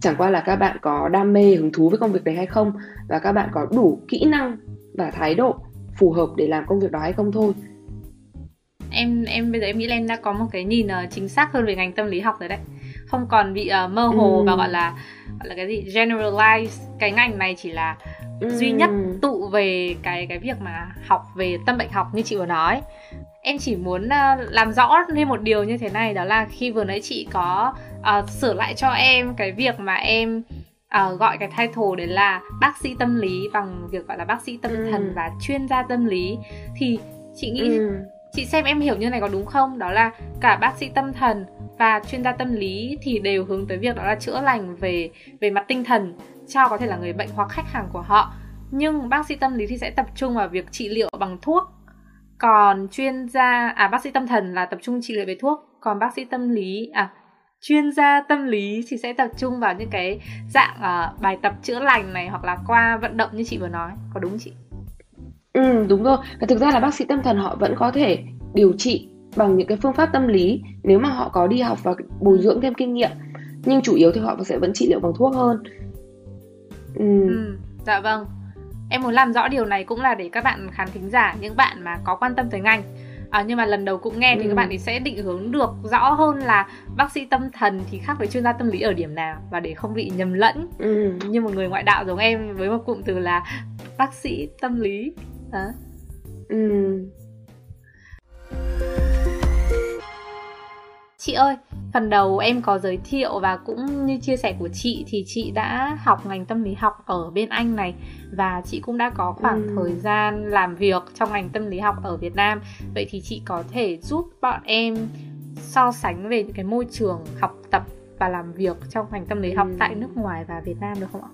Chẳng qua là các bạn có đam mê, hứng thú với công việc đấy hay không và các bạn có đủ kỹ năng và thái độ phù hợp để làm công việc đó hay không thôi em em bây giờ em nghĩ là em đã có một cái nhìn ờ, chính xác hơn về ngành tâm lý học rồi đấy không còn bị uh, mơ hồ ừ. và gọi là gọi là cái gì generalize cái ngành này chỉ là ừ. duy nhất tụ về cái cái việc mà học về tâm bệnh học như chị vừa nói em chỉ muốn uh, làm rõ thêm một điều như thế này đó là khi vừa nãy chị có uh, sửa lại cho em cái việc mà em uh, gọi cái title đấy là bác sĩ tâm lý bằng việc gọi là bác sĩ tâm ừ. thần và chuyên gia tâm lý thì chị nghĩ ừ chị xem em hiểu như này có đúng không đó là cả bác sĩ tâm thần và chuyên gia tâm lý thì đều hướng tới việc đó là chữa lành về về mặt tinh thần cho có thể là người bệnh hoặc khách hàng của họ. Nhưng bác sĩ tâm lý thì sẽ tập trung vào việc trị liệu bằng thuốc. Còn chuyên gia à bác sĩ tâm thần là tập trung trị liệu về thuốc. Còn bác sĩ tâm lý à chuyên gia tâm lý thì sẽ tập trung vào những cái dạng uh, bài tập chữa lành này hoặc là qua vận động như chị vừa nói. Có đúng chị? Ừ, đúng rồi. Và thực ra là bác sĩ tâm thần họ vẫn có thể điều trị bằng những cái phương pháp tâm lý nếu mà họ có đi học và bồi dưỡng thêm kinh nghiệm. Nhưng chủ yếu thì họ sẽ vẫn trị liệu bằng thuốc hơn. Ừ. ừ dạ vâng. Em muốn làm rõ điều này cũng là để các bạn khán thính giả, những bạn mà có quan tâm tới ngành à, nhưng mà lần đầu cũng nghe thì ừ. các bạn thì sẽ định hướng được rõ hơn là bác sĩ tâm thần thì khác với chuyên gia tâm lý ở điểm nào và để không bị nhầm lẫn ừ. như một người ngoại đạo giống em với một cụm từ là bác sĩ tâm lý hả ừ Chị ơi, phần đầu em có giới thiệu và cũng như chia sẻ của chị thì chị đã học ngành tâm lý học ở bên Anh này và chị cũng đã có khoảng ừ. thời gian làm việc trong ngành tâm lý học ở Việt Nam. Vậy thì chị có thể giúp bọn em so sánh về những cái môi trường học tập và làm việc trong ngành tâm lý học ừ. tại nước ngoài và Việt Nam được không ạ?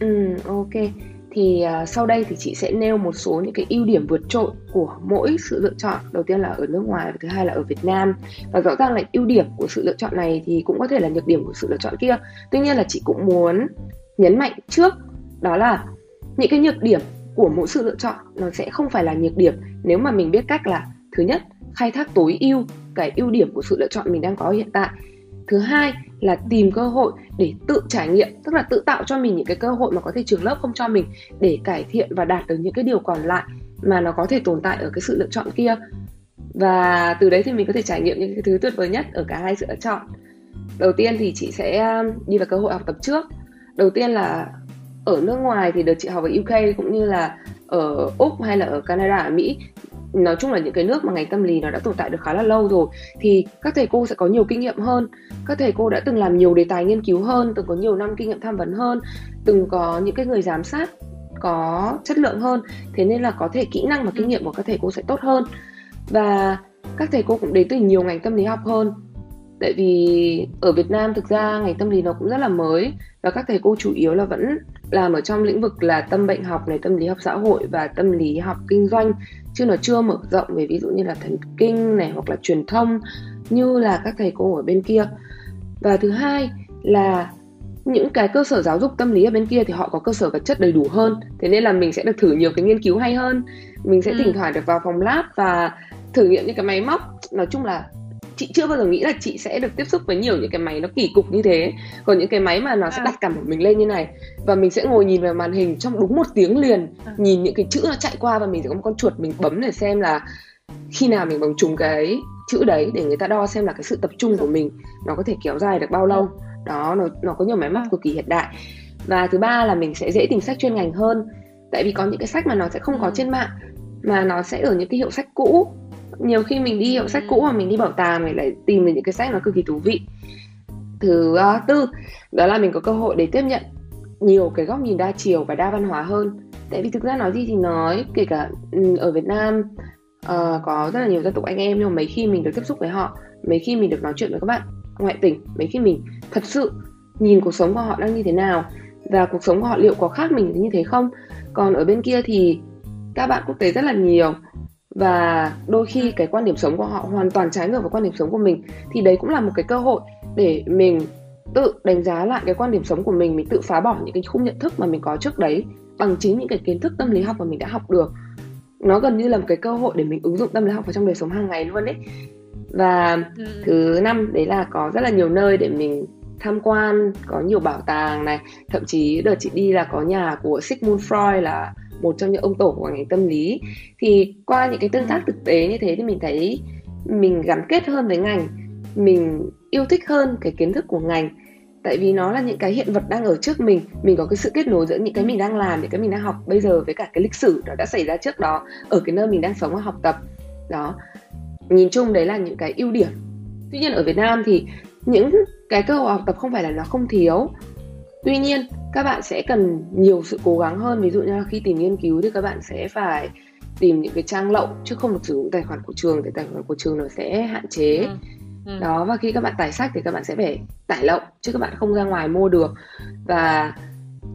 Ừ, ok thì uh, sau đây thì chị sẽ nêu một số những cái ưu điểm vượt trội của mỗi sự lựa chọn. Đầu tiên là ở nước ngoài và thứ hai là ở Việt Nam. Và rõ ràng là ưu điểm của sự lựa chọn này thì cũng có thể là nhược điểm của sự lựa chọn kia. Tuy nhiên là chị cũng muốn nhấn mạnh trước đó là những cái nhược điểm của mỗi sự lựa chọn nó sẽ không phải là nhược điểm nếu mà mình biết cách là thứ nhất khai thác tối ưu cái ưu điểm của sự lựa chọn mình đang có hiện tại thứ hai là tìm cơ hội để tự trải nghiệm, tức là tự tạo cho mình những cái cơ hội mà có thể trường lớp không cho mình để cải thiện và đạt được những cái điều còn lại mà nó có thể tồn tại ở cái sự lựa chọn kia. Và từ đấy thì mình có thể trải nghiệm những cái thứ tuyệt vời nhất ở cả hai sự lựa chọn. Đầu tiên thì chị sẽ um, đi vào cơ hội học tập trước. Đầu tiên là ở nước ngoài thì được chị học ở UK cũng như là ở Úc hay là ở Canada, ở Mỹ nói chung là những cái nước mà ngành tâm lý nó đã tồn tại được khá là lâu rồi thì các thầy cô sẽ có nhiều kinh nghiệm hơn. Các thầy cô đã từng làm nhiều đề tài nghiên cứu hơn từng có nhiều năm kinh nghiệm tham vấn hơn từng có những cái người giám sát có chất lượng hơn. Thế nên là có thể kỹ năng và kinh nghiệm của các thầy cô sẽ tốt hơn. Và các thầy cô cũng đến từ nhiều ngành tâm lý học hơn. Tại vì ở Việt Nam thực ra ngành tâm lý nó cũng rất là mới và các thầy cô chủ yếu là vẫn làm ở trong lĩnh vực là tâm bệnh học này tâm lý học xã hội và tâm lý học kinh doanh chứ nó chưa mở rộng về ví dụ như là thần kinh này hoặc là truyền thông như là các thầy cô ở bên kia. Và thứ hai là những cái cơ sở giáo dục tâm lý ở bên kia thì họ có cơ sở vật chất đầy đủ hơn. Thế nên là mình sẽ được thử nhiều cái nghiên cứu hay hơn. Mình sẽ ừ. thỉnh thoảng được vào phòng lab và thử nghiệm những cái máy móc. Nói chung là chị chưa bao giờ nghĩ là chị sẽ được tiếp xúc với nhiều những cái máy nó kỳ cục như thế. Còn những cái máy mà nó sẽ à. đặt cả một mình lên như này và mình sẽ ngồi nhìn vào màn hình trong đúng một tiếng liền à. nhìn những cái chữ nó chạy qua và mình sẽ có một con chuột mình bấm để xem là khi nào mình bấm trúng cái chữ đấy để người ta đo xem là cái sự tập trung của mình nó có thể kéo dài được bao lâu. Đó nó nó có nhiều máy móc cực kỳ hiện đại. Và thứ ba là mình sẽ dễ tìm sách chuyên ngành hơn tại vì có những cái sách mà nó sẽ không có trên mạng mà nó sẽ ở những cái hiệu sách cũ nhiều khi mình đi hiệu sách cũ hoặc mình đi bảo tàng mình lại tìm được những cái sách nó cực kỳ thú vị. Thứ uh, tư đó là mình có cơ hội để tiếp nhận nhiều cái góc nhìn đa chiều và đa văn hóa hơn. Tại vì thực ra nói gì thì nói kể cả ừ, ở Việt Nam uh, có rất là nhiều dân tộc anh em nhưng mà mấy khi mình được tiếp xúc với họ mấy khi mình được nói chuyện với các bạn ngoại tỉnh mấy khi mình thật sự nhìn cuộc sống của họ đang như thế nào và cuộc sống của họ liệu có khác mình như thế không. Còn ở bên kia thì các bạn quốc tế rất là nhiều và đôi khi cái quan điểm sống của họ hoàn toàn trái ngược với quan điểm sống của mình. Thì đấy cũng là một cái cơ hội để mình tự đánh giá lại cái quan điểm sống của mình mình tự phá bỏ những cái khung nhận thức mà mình có trước đấy bằng chính những cái kiến thức tâm lý học mà mình đã học được. Nó gần như là một cái cơ hội để mình ứng dụng tâm lý học vào trong đời sống hàng ngày luôn đấy và ừ. thứ năm đấy là có rất là nhiều nơi để mình tham quan có nhiều bảo tàng này. Thậm chí đợt chị đi là có nhà của Sigmund Freud là một trong những ông tổ của ngành tâm lý. Thì qua những cái tương tác thực tế như thế thì mình thấy mình gắn kết hơn với ngành mình yêu thích hơn cái kiến thức của ngành. Tại vì nó là những cái hiện vật đang ở trước mình mình có cái sự kết nối giữa những cái mình đang làm những cái mình đang học bây giờ với cả cái lịch sử đó đã xảy ra trước đó ở cái nơi mình đang sống và học tập. Đó. Nhìn chung đấy là những cái ưu điểm. Tuy nhiên ở Việt Nam thì những cái cơ hội học tập không phải là nó không thiếu tuy nhiên các bạn sẽ cần nhiều sự cố gắng hơn ví dụ như là khi tìm nghiên cứu thì các bạn sẽ phải tìm những cái trang lậu chứ không được sử dụng tài khoản của trường thì tài khoản của trường nó sẽ hạn chế ừ. Ừ. đó và khi các bạn tải sách thì các bạn sẽ phải tải lậu chứ các bạn không ra ngoài mua được và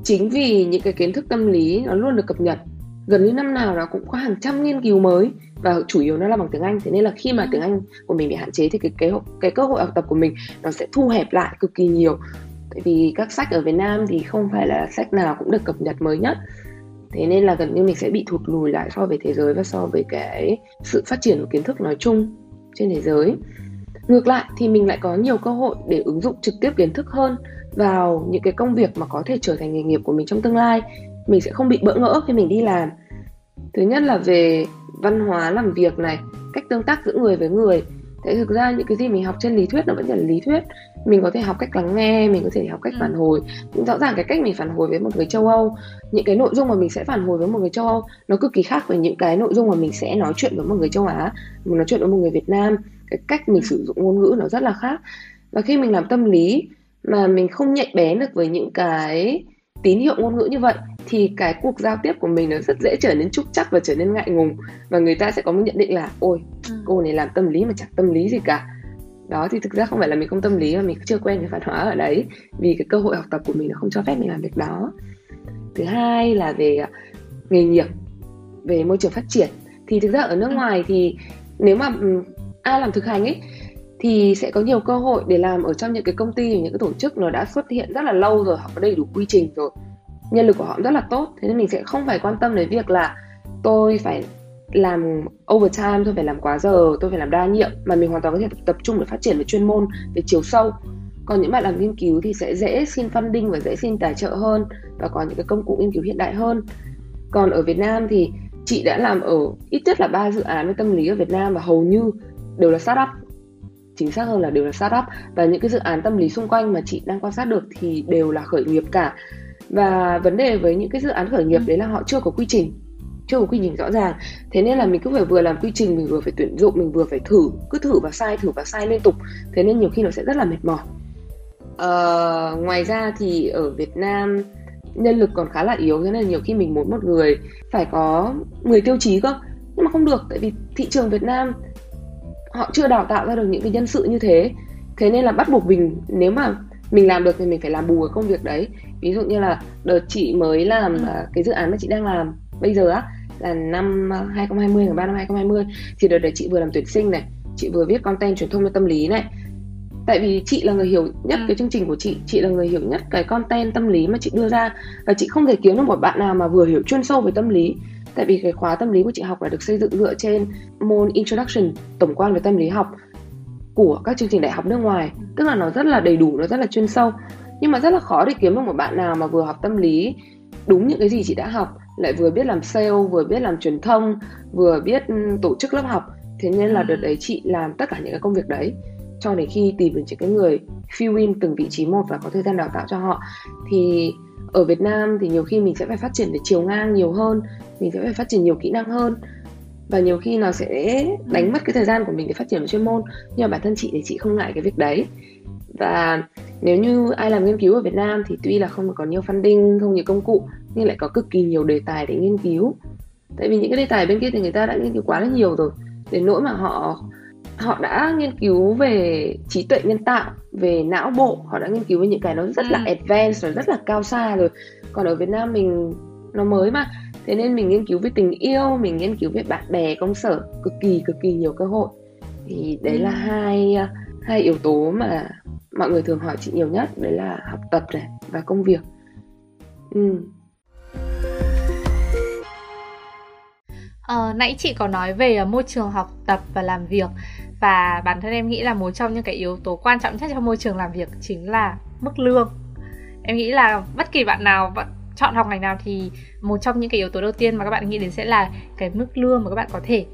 chính vì những cái kiến thức tâm lý nó luôn được cập nhật gần như năm nào nó cũng có hàng trăm nghiên cứu mới và chủ yếu nó là bằng tiếng Anh thế nên là khi mà ừ. tiếng Anh của mình bị hạn chế thì cái cái cái cơ hội học tập của mình nó sẽ thu hẹp lại cực kỳ nhiều tại vì các sách ở Việt Nam thì không phải là sách nào cũng được cập nhật mới nhất. Thế nên là gần như mình sẽ bị thụt lùi lại so với thế giới và so với cái sự phát triển của kiến thức nói chung trên thế giới. Ngược lại thì mình lại có nhiều cơ hội để ứng dụng trực tiếp kiến thức hơn vào những cái công việc mà có thể trở thành nghề nghiệp của mình trong tương lai. Mình sẽ không bị bỡ ngỡ khi mình đi làm. Thứ nhất là về văn hóa làm việc này, cách tương tác giữa người với người. Thế thực ra những cái gì mình học trên lý thuyết nó vẫn là lý thuyết mình có thể học cách lắng nghe mình có thể học cách ừ. phản hồi rõ ràng cái cách mình phản hồi với một người châu âu những cái nội dung mà mình sẽ phản hồi với một người châu âu nó cực kỳ khác với những cái nội dung mà mình sẽ nói chuyện với một người châu á mình nói chuyện với một người việt nam cái cách mình ừ. sử dụng ngôn ngữ nó rất là khác và khi mình làm tâm lý mà mình không nhạy bén được với những cái tín hiệu ngôn ngữ như vậy thì cái cuộc giao tiếp của mình nó rất dễ trở nên trúc chắc và trở nên ngại ngùng và người ta sẽ có một nhận định là ôi ừ. cô này làm tâm lý mà chẳng tâm lý gì cả đó thì thực ra không phải là mình không tâm lý mà mình chưa quen cái văn hóa ở đấy. Vì cái cơ hội học tập của mình nó không cho phép mình làm việc đó. Thứ hai là về à, nghề nghiệp về môi trường phát triển. Thì thực ra ở nước ừ. ngoài thì nếu mà ừ, ai làm thực hành ấy thì sẽ có nhiều cơ hội để làm ở trong những cái công ty những cái tổ chức nó đã xuất hiện rất là lâu rồi họ có đầy đủ quy trình rồi. Nhân lực của họ rất là tốt. Thế nên mình sẽ không phải quan tâm đến việc là tôi phải làm overtime tôi phải làm quá giờ tôi phải làm đa nhiệm mà mình hoàn toàn có thể tập, trung để phát triển về chuyên môn về chiều sâu. Còn những bạn làm nghiên cứu thì sẽ dễ xin funding và dễ xin tài trợ hơn và có những cái công cụ nghiên cứu hiện đại hơn. Còn ở Việt Nam thì chị đã làm ở ít nhất là ba dự án về tâm lý ở Việt Nam và hầu như đều là startup. Chính xác hơn là đều là startup. Và những cái dự án tâm lý xung quanh mà chị đang quan sát được thì đều là khởi nghiệp cả. Và vấn đề với những cái dự án khởi nghiệp ừ. đấy là họ chưa có quy trình chưa có quy trình rõ ràng. Thế nên là mình cứ phải vừa làm quy trình mình vừa phải tuyển dụng mình vừa phải thử cứ thử và sai thử và sai liên tục. Thế nên nhiều khi nó sẽ rất là mệt mỏi. Ờ, ngoài ra thì ở Việt Nam nhân lực còn khá là yếu thế nên nhiều khi mình muốn một người phải có 10 tiêu chí cơ. Nhưng mà không được tại vì thị trường Việt Nam họ chưa đào tạo ra được những cái nhân sự như thế. Thế nên là bắt buộc mình nếu mà mình làm được thì mình phải làm bù cái công việc đấy. Ví dụ như là đợt chị mới làm ừ. À, cái dự án mà chị đang làm bây giờ á là năm 2020 ngày 3 năm 2020 thì đợt đấy chị vừa làm tuyển sinh này chị vừa viết content truyền thông cho tâm lý này. Tại vì chị là người hiểu nhất ừ. cái chương trình của chị chị là người hiểu nhất cái content tâm lý mà chị đưa ra và chị không thể kiếm được một bạn nào mà vừa hiểu chuyên sâu về tâm lý. Tại vì cái khóa tâm lý của chị học là được xây dựng dựa trên môn introduction tổng quan về tâm lý học của các chương trình đại học nước ngoài. Tức là nó rất là đầy đủ nó rất là chuyên sâu. Nhưng mà rất là khó để kiếm được một bạn nào mà vừa học tâm lý đúng những cái gì chị đã học lại vừa biết làm sale vừa biết làm truyền thông vừa biết tổ chức lớp học. Thế nên là đợt đấy chị làm tất cả những cái công việc đấy. Cho đến khi tìm được những cái người fill in từng vị trí một và có thời gian đào tạo cho họ. Thì ở Việt Nam thì nhiều khi mình sẽ phải phát triển về chiều ngang nhiều hơn mình sẽ phải phát triển nhiều kỹ năng hơn. Và nhiều khi nó sẽ đánh mất cái thời gian của mình để phát triển về chuyên môn. Nhưng mà bản thân chị thì chị không ngại cái việc đấy. Và nếu như ai làm nghiên cứu ở Việt Nam thì tuy là không có nhiều funding không nhiều công cụ nhưng lại có cực kỳ nhiều đề tài để nghiên cứu. Tại vì những cái đề tài bên kia thì người ta đã nghiên cứu quá là nhiều rồi. Đến nỗi mà họ họ đã nghiên cứu về trí tuệ nhân tạo về não bộ họ đã nghiên cứu về những cái nó rất là ừ. advanced rồi rất là cao xa rồi. Còn ở Việt Nam mình nó mới mà. Thế nên mình nghiên cứu về tình yêu mình nghiên cứu về bạn bè công sở cực kỳ cực kỳ nhiều cơ hội. Thì đấy là ừ. hai hai yếu tố mà mọi người thường hỏi chị nhiều nhất. Đấy là học tập này và công việc. Ừ. Ờ, nãy chị có nói về ờ, môi trường học tập và làm việc và bản thân em nghĩ là một trong những cái yếu tố quan trọng nhất trong môi trường làm việc chính là mức lương em nghĩ là bất kỳ bạn nào chọn học ngành nào thì một trong những cái yếu tố đầu tiên mà các bạn nghĩ đến sẽ là cái mức lương mà các bạn có thể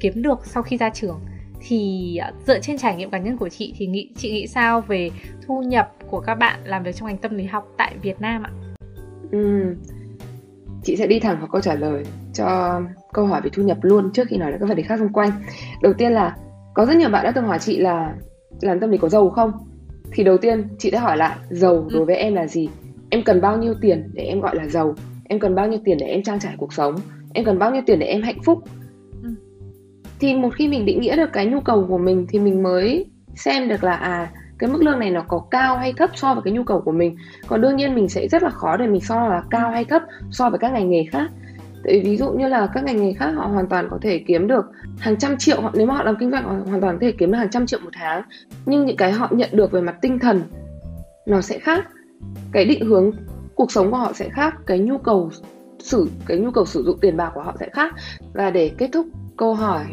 kiếm được sau khi ra trường thì ờ, dựa trên trải nghiệm cá nhân của chị thì nghĩ chị nghĩ sao về thu nhập của các bạn làm việc trong ngành tâm lý học tại Việt Nam ạ? Ừ. Chị sẽ đi thẳng vào câu trả lời cho câu hỏi về thu nhập luôn trước khi nói đến các vấn đề khác xung quanh. Đầu tiên là có rất nhiều bạn đã từng hỏi chị là làm tâm lý có giàu không? Thì đầu tiên chị đã hỏi lại giàu ừ. đối với em là gì? Em cần bao nhiêu tiền để em gọi là giàu? Em cần bao nhiêu tiền để em trang trải cuộc sống? Em cần bao nhiêu tiền để em hạnh phúc? thì một khi mình định nghĩa được cái nhu cầu của mình thì mình mới xem được là à cái mức lương này nó có cao hay thấp so với cái nhu cầu của mình còn đương nhiên mình sẽ rất là khó để mình so là cao hay thấp so với các ngành nghề khác tại ví dụ như là các ngành nghề khác họ hoàn toàn có thể kiếm được hàng trăm triệu họ nếu mà họ làm kinh doanh, họ hoàn toàn có thể kiếm được hàng trăm triệu một tháng. Nhưng những cái họ nhận được về mặt tinh thần nó sẽ khác. Cái định hướng cuộc sống của họ sẽ khác. Cái nhu cầu sử, cái nhu cầu sử dụng tiền bạc của họ sẽ khác. Và để kết thúc câu hỏi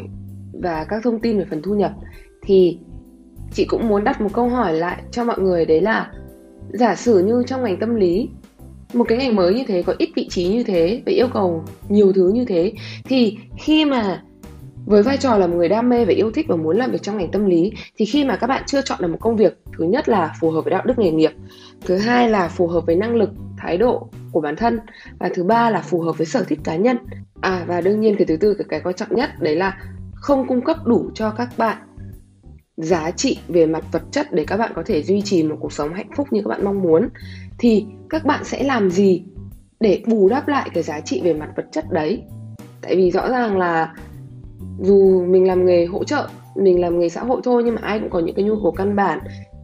và các thông tin về phần thu nhập, thì chị cũng muốn đặt một câu hỏi lại cho mọi người. Đấy là, giả sử như trong ngành tâm lý một cái ngành mới như thế có ít vị trí như thế và yêu cầu nhiều thứ như thế thì khi mà với vai trò là một người đam mê và yêu thích và muốn làm việc trong ngành tâm lý thì khi mà các bạn chưa chọn được một công việc thứ nhất là phù hợp với đạo đức nghề nghiệp thứ hai là phù hợp với năng lực thái độ của bản thân và thứ ba là phù hợp với sở thích cá nhân. À và đương nhiên cái thứ tư cái, cái quan trọng nhất đấy là không cung cấp đủ cho các bạn giá trị về mặt vật chất để các bạn có thể duy trì một cuộc sống hạnh phúc như các bạn mong muốn thì các bạn sẽ làm gì để bù đắp lại cái giá trị về mặt vật chất đấy? Tại vì rõ ràng là dù mình làm nghề hỗ trợ, mình làm nghề xã hội thôi nhưng mà ai cũng có những cái nhu cầu căn bản.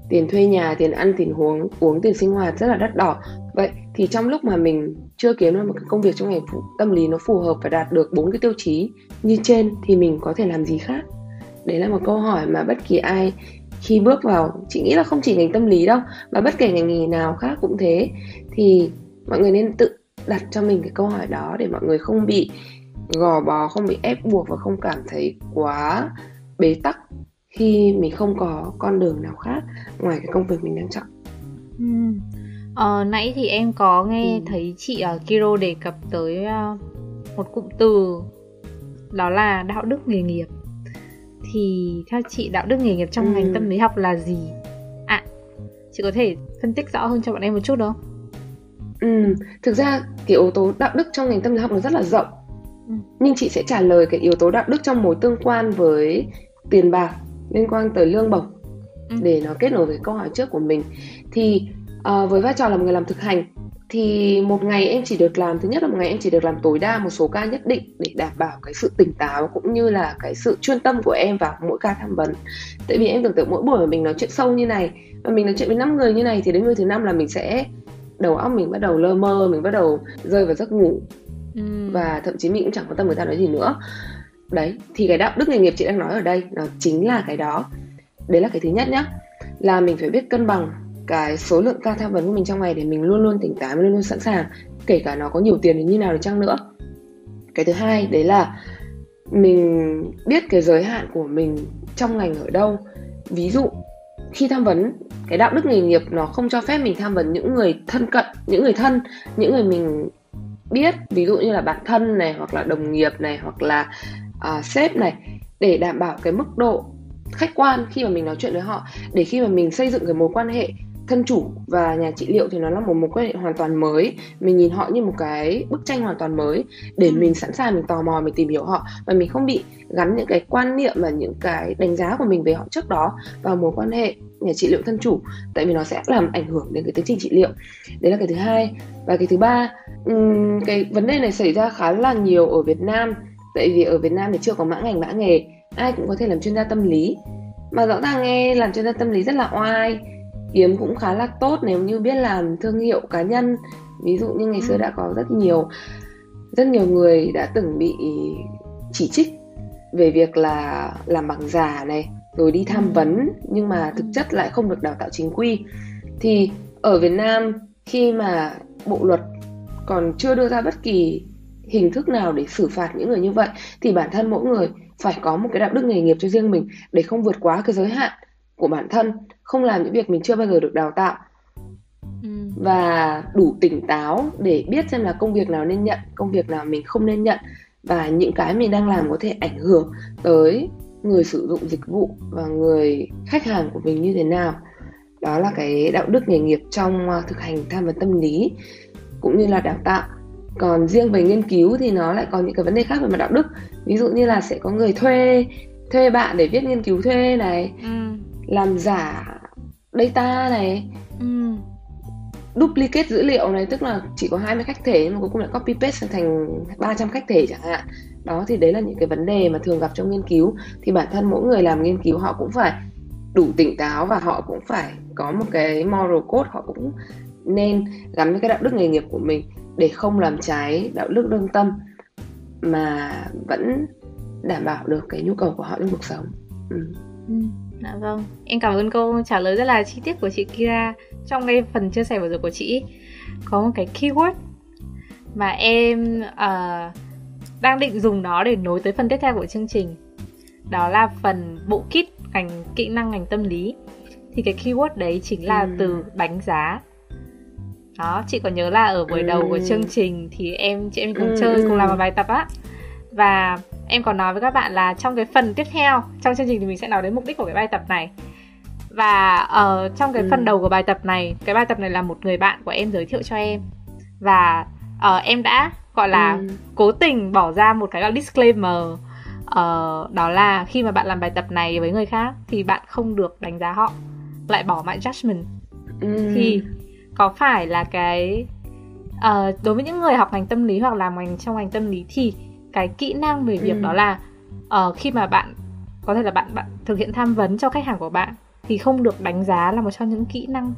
Tiền thuê nhà, tiền ăn, tiền uống uống tiền sinh hoạt rất là đắt đỏ. Vậy thì trong lúc mà mình chưa kiếm được một cái công việc trong ngành tâm lý nó phù hợp và đạt được bốn cái tiêu chí như trên thì mình có thể làm gì khác? Đấy là một câu hỏi mà bất kỳ ai khi bước vào chị nghĩ là không chỉ ngành tâm lý đâu mà bất kể ngành nghề nào khác cũng thế thì mọi người nên tự đặt cho mình cái câu hỏi đó để mọi người không bị gò bó không bị ép buộc và không cảm thấy quá bế tắc khi mình không có con đường nào khác ngoài cái công việc mình đang chọn ừ. ờ, nãy thì em có nghe ừ. thấy chị ở Kiro đề cập tới uh, một cụm từ đó là đạo đức nghề nghiệp thì theo chị đạo đức nghề nghiệp trong ừ. ngành tâm lý học là gì ạ à, chị có thể phân tích rõ hơn cho bọn em một chút được không Ừ, thực ra cái yếu tố đạo đức trong ngành tâm lý học nó rất là rộng ừ. nhưng chị sẽ trả lời cái yếu tố đạo đức trong mối tương quan với tiền bạc liên quan tới lương bổng ừ. để nó kết nối với câu hỏi trước của mình thì uh, với vai trò là một người làm thực hành thì một ngày em chỉ được làm thứ nhất là một ngày em chỉ được làm tối đa một số ca nhất định để đảm bảo cái sự tỉnh táo cũng như là cái sự chuyên tâm của em vào mỗi ca tham vấn. Tại vì em tưởng tượng mỗi buổi mà mình nói chuyện sâu như này và mình nói chuyện với năm người như này thì đến người thứ năm là mình sẽ đầu óc mình bắt đầu lơ mơ mình bắt đầu rơi vào giấc ngủ. Ừ. và thậm chí mình cũng chẳng quan tâm người ta nói gì nữa. Đấy thì cái đạo đức nghề nghiệp chị đang nói ở đây nó chính là cái đó. Đấy là cái thứ nhất nhá là mình phải biết cân bằng cái số lượng ca tham vấn của mình trong ngày để mình luôn luôn tỉnh táo luôn luôn sẵn sàng kể cả nó có nhiều tiền đến như nào được chăng nữa. Cái thứ hai đấy là mình biết cái giới hạn của mình trong ngành ở đâu. Ví dụ khi tham vấn cái đạo đức nghề nghiệp nó không cho phép mình tham vấn những người thân cận những người thân những người mình biết ví dụ như là bạn thân này hoặc là đồng nghiệp này hoặc là uh, sếp này để đảm bảo cái mức độ khách quan khi mà mình nói chuyện với họ để khi mà mình xây dựng cái mối quan hệ thân chủ và nhà trị liệu thì nó là một mối quan hệ hoàn toàn mới. Mình nhìn họ như một cái bức tranh hoàn toàn mới để ừ. mình sẵn sàng mình tò mò mình tìm hiểu họ. Và mình không bị gắn những cái quan niệm và những cái đánh giá của mình về họ trước đó vào mối quan hệ nhà trị liệu thân chủ tại vì nó sẽ làm ảnh hưởng đến cái tiến trình trị liệu. Đấy là cái thứ hai. Và cái thứ ba cái vấn đề này xảy ra khá là nhiều ở Việt Nam. Tại vì ở Việt Nam thì chưa có mã ngành mã nghề. Ai cũng có thể làm chuyên gia tâm lý. Mà rõ ràng nghe làm chuyên gia tâm lý rất là oai kiếm cũng khá là tốt nếu như biết làm thương hiệu cá nhân. Ví dụ như ngày xưa đã có rất nhiều rất nhiều người đã từng bị chỉ trích về việc là làm bằng giả này rồi đi tham vấn nhưng mà thực chất lại không được đào tạo chính quy. Thì ở Việt Nam khi mà bộ luật còn chưa đưa ra bất kỳ hình thức nào để xử phạt những người như vậy thì bản thân mỗi người phải có một cái đạo đức nghề nghiệp cho riêng mình để không vượt quá cái giới hạn của bản thân không làm những việc mình chưa bao giờ được đào tạo. Ừ. và đủ tỉnh táo để biết xem là công việc nào nên nhận công việc nào mình không nên nhận. Và những cái mình đang làm có thể ảnh hưởng tới người sử dụng dịch vụ và người khách hàng của mình như thế nào. Đó là cái đạo đức nghề nghiệp trong à, thực hành tham vấn tâm lý cũng như là đào tạo. Còn riêng về nghiên cứu thì nó lại có những cái vấn đề khác về mặt đạo đức. Ví dụ như là sẽ có người thuê thuê bạn để viết nghiên cứu thuê này ừ. làm giả data này. Ừ. duplicate dữ liệu này tức là chỉ có 20 khách thể mà cuối cùng lại copy paste thành 300 khách thể chẳng hạn. Đó thì đấy là những cái vấn đề mà thường gặp trong nghiên cứu. Thì bản thân mỗi người làm nghiên cứu họ cũng phải đủ tỉnh táo và họ cũng phải có một cái moral code họ cũng nên gắn với cái đạo đức nghề nghiệp của mình để không làm trái đạo đức lương tâm mà vẫn đảm bảo được cái nhu cầu của họ trong cuộc sống. Ừ. Ừ, dạ vâng. Em cảm ơn câu trả lời rất là chi tiết của chị Kira trong cái phần chia sẻ vừa rồi của chị. Có một cái keyword mà em uh, đang định dùng nó để nối tới phần tiếp theo của chương trình. Đó là phần bộ kit ngành kỹ năng ngành tâm lý. Thì cái keyword đấy chính là ừ. từ đánh giá. Đó chị có nhớ là ở buổi đầu của chương trình thì em chị em cùng ừ. chơi cùng làm một bài tập á. Và em còn nói với các bạn là trong cái phần tiếp theo trong chương trình thì mình sẽ nói đến mục đích của cái bài tập này và ở uh, trong cái ừ. phần đầu của bài tập này cái bài tập này là một người bạn của em giới thiệu cho em và uh, em đã gọi là ừ. cố tình bỏ ra một cái gọi disclaimer uh, đó là khi mà bạn làm bài tập này với người khác thì bạn không được đánh giá họ lại bỏ mọi judgment ừ. thì có phải là cái uh, đối với những người học ngành tâm lý hoặc làm ngành trong ngành tâm lý thì cái kỹ năng về việc ừ. đó là uh, khi mà bạn có thể là bạn bạn thực hiện tham vấn cho khách hàng của bạn thì không được đánh giá là một trong những kỹ năng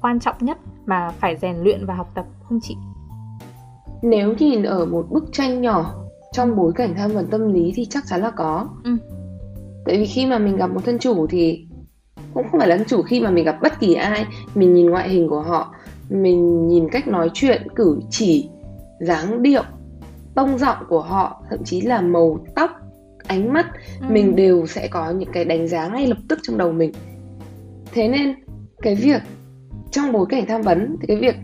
quan trọng nhất mà phải rèn luyện và học tập không chị? Nếu nhìn ở một bức tranh nhỏ trong bối cảnh tham vấn tâm lý thì chắc chắn là có. Ừ. Tại vì khi mà mình gặp một thân chủ thì cũng không phải là thân chủ khi mà mình gặp bất kỳ ai, mình nhìn ngoại hình của họ, mình nhìn cách nói chuyện, cử chỉ, dáng điệu tông giọng của họ thậm chí là màu tóc ánh mắt ừ. mình đều sẽ có những cái đánh giá ngay lập tức trong đầu mình thế nên cái việc trong bối cảnh tham vấn thì cái việc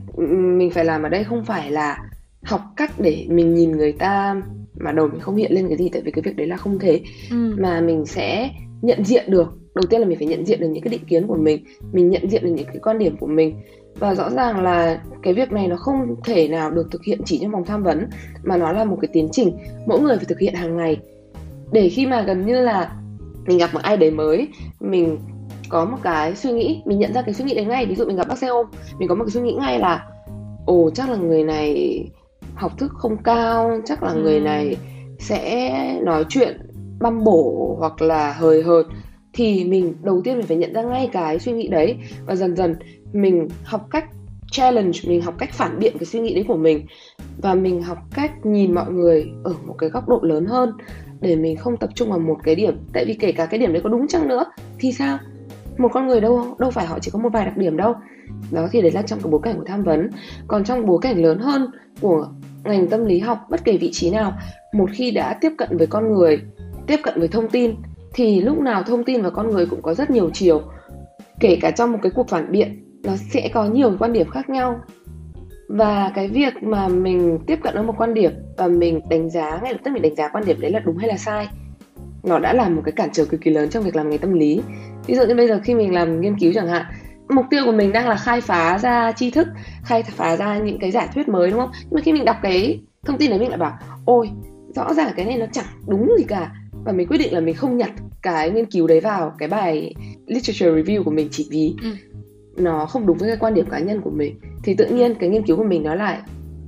mình phải làm ở đây không phải là học cách để mình nhìn người ta mà đầu mình không hiện lên cái gì tại vì cái việc đấy là không thể ừ. mà mình sẽ nhận diện được đầu tiên là mình phải nhận diện được những cái định kiến của mình mình nhận diện được những cái quan điểm của mình và rõ ràng là cái việc này nó không thể nào được thực hiện chỉ trong vòng tham vấn mà nó là một cái tiến trình mỗi người phải thực hiện hàng ngày. Để khi mà gần như là mình gặp một ai đấy mới mình có một cái suy nghĩ mình nhận ra cái suy nghĩ đấy ngay. Ví dụ mình gặp bác xe ôm mình có một cái suy nghĩ ngay là ồ chắc là người này học thức không cao chắc là ừ. người này sẽ nói chuyện băm bổ hoặc là hời hợt. Thì mình đầu tiên mình phải nhận ra ngay cái suy nghĩ đấy. Và dần dần mình học cách challenge, mình học cách phản biện cái suy nghĩ đấy của mình, và mình học cách nhìn mọi người ở một cái góc độ lớn hơn để mình không tập trung vào một cái điểm. Tại vì kể cả cái điểm đấy có đúng chăng nữa, thì sao? Một con người đâu đâu phải họ chỉ có một vài đặc điểm đâu. Đó thì đấy là trong cái bối cảnh của tham vấn. Còn trong bối cảnh lớn hơn của ngành tâm lý học, bất kể vị trí nào, một khi đã tiếp cận với con người, tiếp cận với thông tin, thì lúc nào thông tin và con người cũng có rất nhiều chiều. Kể cả trong một cái cuộc phản biện nó sẽ có nhiều quan điểm khác nhau. Và cái việc mà mình tiếp cận với một quan điểm và mình đánh giá, ngay lập tức mình đánh giá quan điểm đấy là đúng hay là sai, nó đã là một cái cản trở cực kỳ lớn trong việc làm nghề tâm lý. Ví dụ như bây giờ khi mình làm nghiên cứu chẳng hạn, mục tiêu của mình đang là khai phá ra tri thức, khai phá ra những cái giả thuyết mới, đúng không? Nhưng mà khi mình đọc cái thông tin đấy mình lại bảo, ôi, rõ ràng cái này nó chẳng đúng gì cả. Và mình quyết định là mình không nhặt cái nghiên cứu đấy vào cái bài literature review của mình chỉ vì ừ nó không đúng với cái quan điểm cá nhân của mình, thì tự nhiên cái nghiên cứu của mình nó lại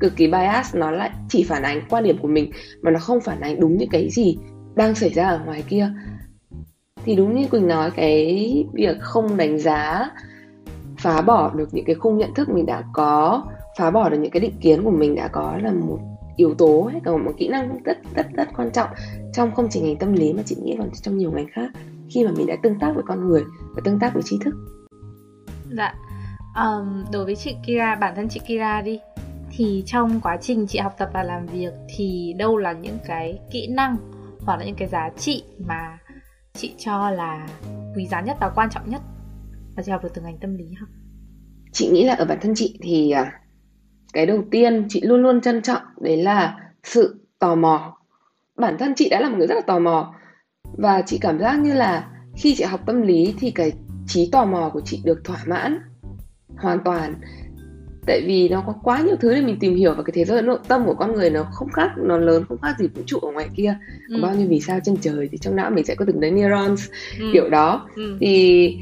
cực kỳ bias, nó lại chỉ phản ánh quan điểm của mình mà nó không phản ánh đúng những cái gì đang xảy ra ở ngoài kia. Thì đúng như quỳnh nói, cái việc không đánh giá, phá bỏ được những cái khung nhận thức mình đã có, phá bỏ được những cái định kiến của mình đã có là một yếu tố hay là một kỹ năng rất rất rất quan trọng trong không chỉ ngành tâm lý mà chị nghĩ còn trong nhiều ngành khác khi mà mình đã tương tác với con người và tương tác với trí thức dạ. Um, đối với chị Kira bản thân chị Kira đi thì trong quá trình chị học tập và làm việc thì đâu là những cái kỹ năng hoặc là những cái giá trị mà chị cho là quý giá nhất và quan trọng nhất? Mà chị học được từ ngành tâm lý học chị nghĩ là ở bản thân chị thì à, cái đầu tiên chị luôn luôn trân trọng đấy là sự tò mò. Bản thân chị đã là một người rất là tò mò và chị cảm giác như là khi chị học tâm lý thì cái trí tò mò của chị được thỏa mãn hoàn toàn tại vì nó có quá nhiều thứ để mình tìm hiểu và cái thế giới nội tâm của con người nó không khác nó lớn không khác gì vũ trụ ở ngoài kia có ừ. bao nhiêu vì sao trên trời thì trong não mình sẽ có từng đấy neurons ừ. kiểu đó ừ. thì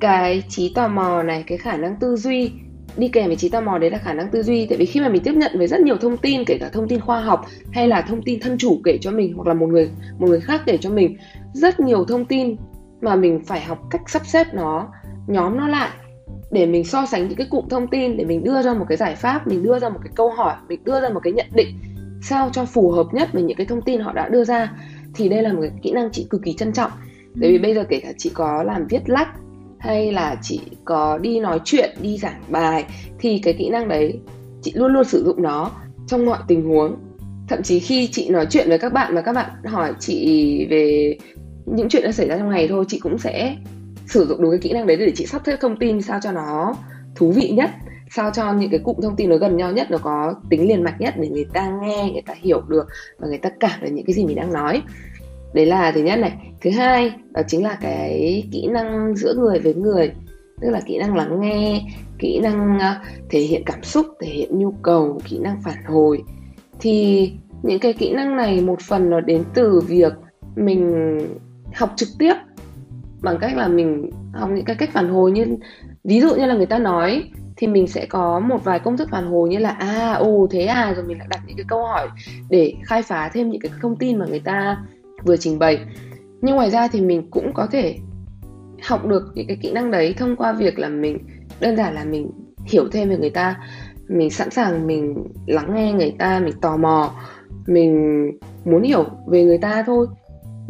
cái trí tò mò này cái khả năng tư duy đi kèm với trí tò mò đấy là khả năng tư duy tại vì khi mà mình tiếp nhận với rất nhiều thông tin kể cả thông tin khoa học hay là thông tin thân chủ kể cho mình hoặc là một người một người khác kể cho mình rất nhiều thông tin mà mình phải học cách sắp xếp nó nhóm nó lại. Để mình so sánh những cái cụm thông tin để mình đưa ra một cái giải pháp mình đưa ra một cái câu hỏi mình đưa ra một cái nhận định sao cho phù hợp nhất với những cái thông tin họ đã đưa ra thì đây là một cái kỹ năng chị cực kỳ trân trọng. Tại vì ừ. bây giờ kể cả chị có làm viết lách hay là chị có đi nói chuyện đi giảng bài thì cái kỹ năng đấy chị luôn luôn sử dụng nó trong mọi tình huống. Thậm chí khi chị nói chuyện với các bạn và các bạn hỏi chị về những chuyện đã xảy ra trong ngày thôi, chị cũng sẽ sử dụng đúng cái kỹ năng đấy để chị sắp xếp thông tin sao cho nó thú vị nhất, sao cho những cái cụm thông tin nó gần nhau nhất, nó có tính liền mạch nhất để người ta nghe, người ta hiểu được và người ta cảm được những cái gì mình đang nói. Đấy là thứ nhất này. Thứ hai, đó chính là cái kỹ năng giữa người với người, tức là kỹ năng lắng nghe, kỹ năng ờ, thể hiện cảm xúc, thể hiện nhu cầu, kỹ năng phản hồi. Thì những cái kỹ năng này một phần nó đến từ việc mình học trực tiếp bằng cách là mình học những cái cách phản hồi như, ví dụ như là người ta nói, thì mình sẽ có một vài công thức phản hồi như là à ồ thế à? Rồi mình lại đặt những cái câu hỏi để khai phá thêm những cái thông tin mà người ta vừa trình bày. Nhưng ngoài ra thì mình cũng có thể học được những cái kỹ năng đấy thông qua việc là mình, đơn giản là mình hiểu thêm về người ta, mình sẵn sàng mình lắng nghe người ta, mình tò mò, mình muốn hiểu về người ta thôi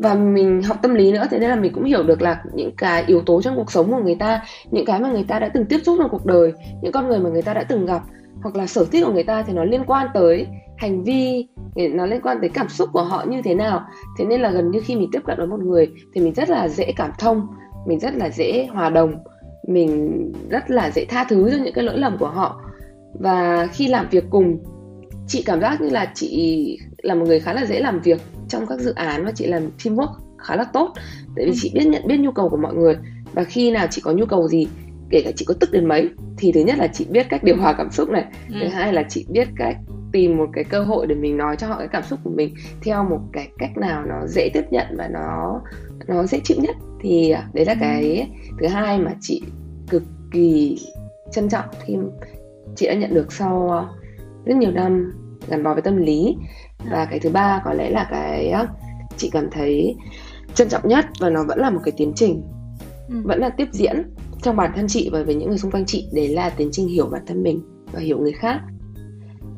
và mình học tâm lý nữa, thế nên là mình cũng hiểu được là những cái yếu tố trong cuộc sống của người ta, những cái mà người ta đã từng tiếp xúc trong cuộc đời, những con người mà người ta đã từng gặp, hoặc là sở thích của người ta thì nó liên quan tới hành vi nó liên quan tới cảm xúc của họ như thế nào. Thế nên là gần như khi mình tiếp cận với một người thì mình rất là dễ cảm thông, mình rất là dễ hòa đồng, mình rất là dễ tha thứ cho những cái lỗi lầm của họ. Và khi làm việc cùng, chị cảm giác như là chị là một người khá là dễ làm việc trong các dự án và chị làm teamwork khá là tốt. Tại vì chị biết nhận biết nhu cầu của mọi người. Và khi nào chị có nhu cầu gì kể cả chị có tức đến mấy thì thứ nhất là chị biết cách điều hòa cảm xúc này. Ừ. thứ hai là chị biết cách tìm một cái cơ hội để mình nói cho họ cái cảm xúc của mình theo một cái cách nào nó dễ tiếp nhận và nó nó dễ chịu nhất. Thì à, đấy là cái thứ hai mà chị cực kỳ trân trọng khi chị đã nhận được sau rất nhiều năm gắn bó với tâm lý và cái thứ ba có lẽ là cái chị cảm thấy trân trọng nhất và nó vẫn là một cái tiến trình. Ừ. vẫn là tiếp diễn trong bản thân chị và với những người xung quanh chị đấy là tiến trình hiểu bản thân mình và hiểu người khác.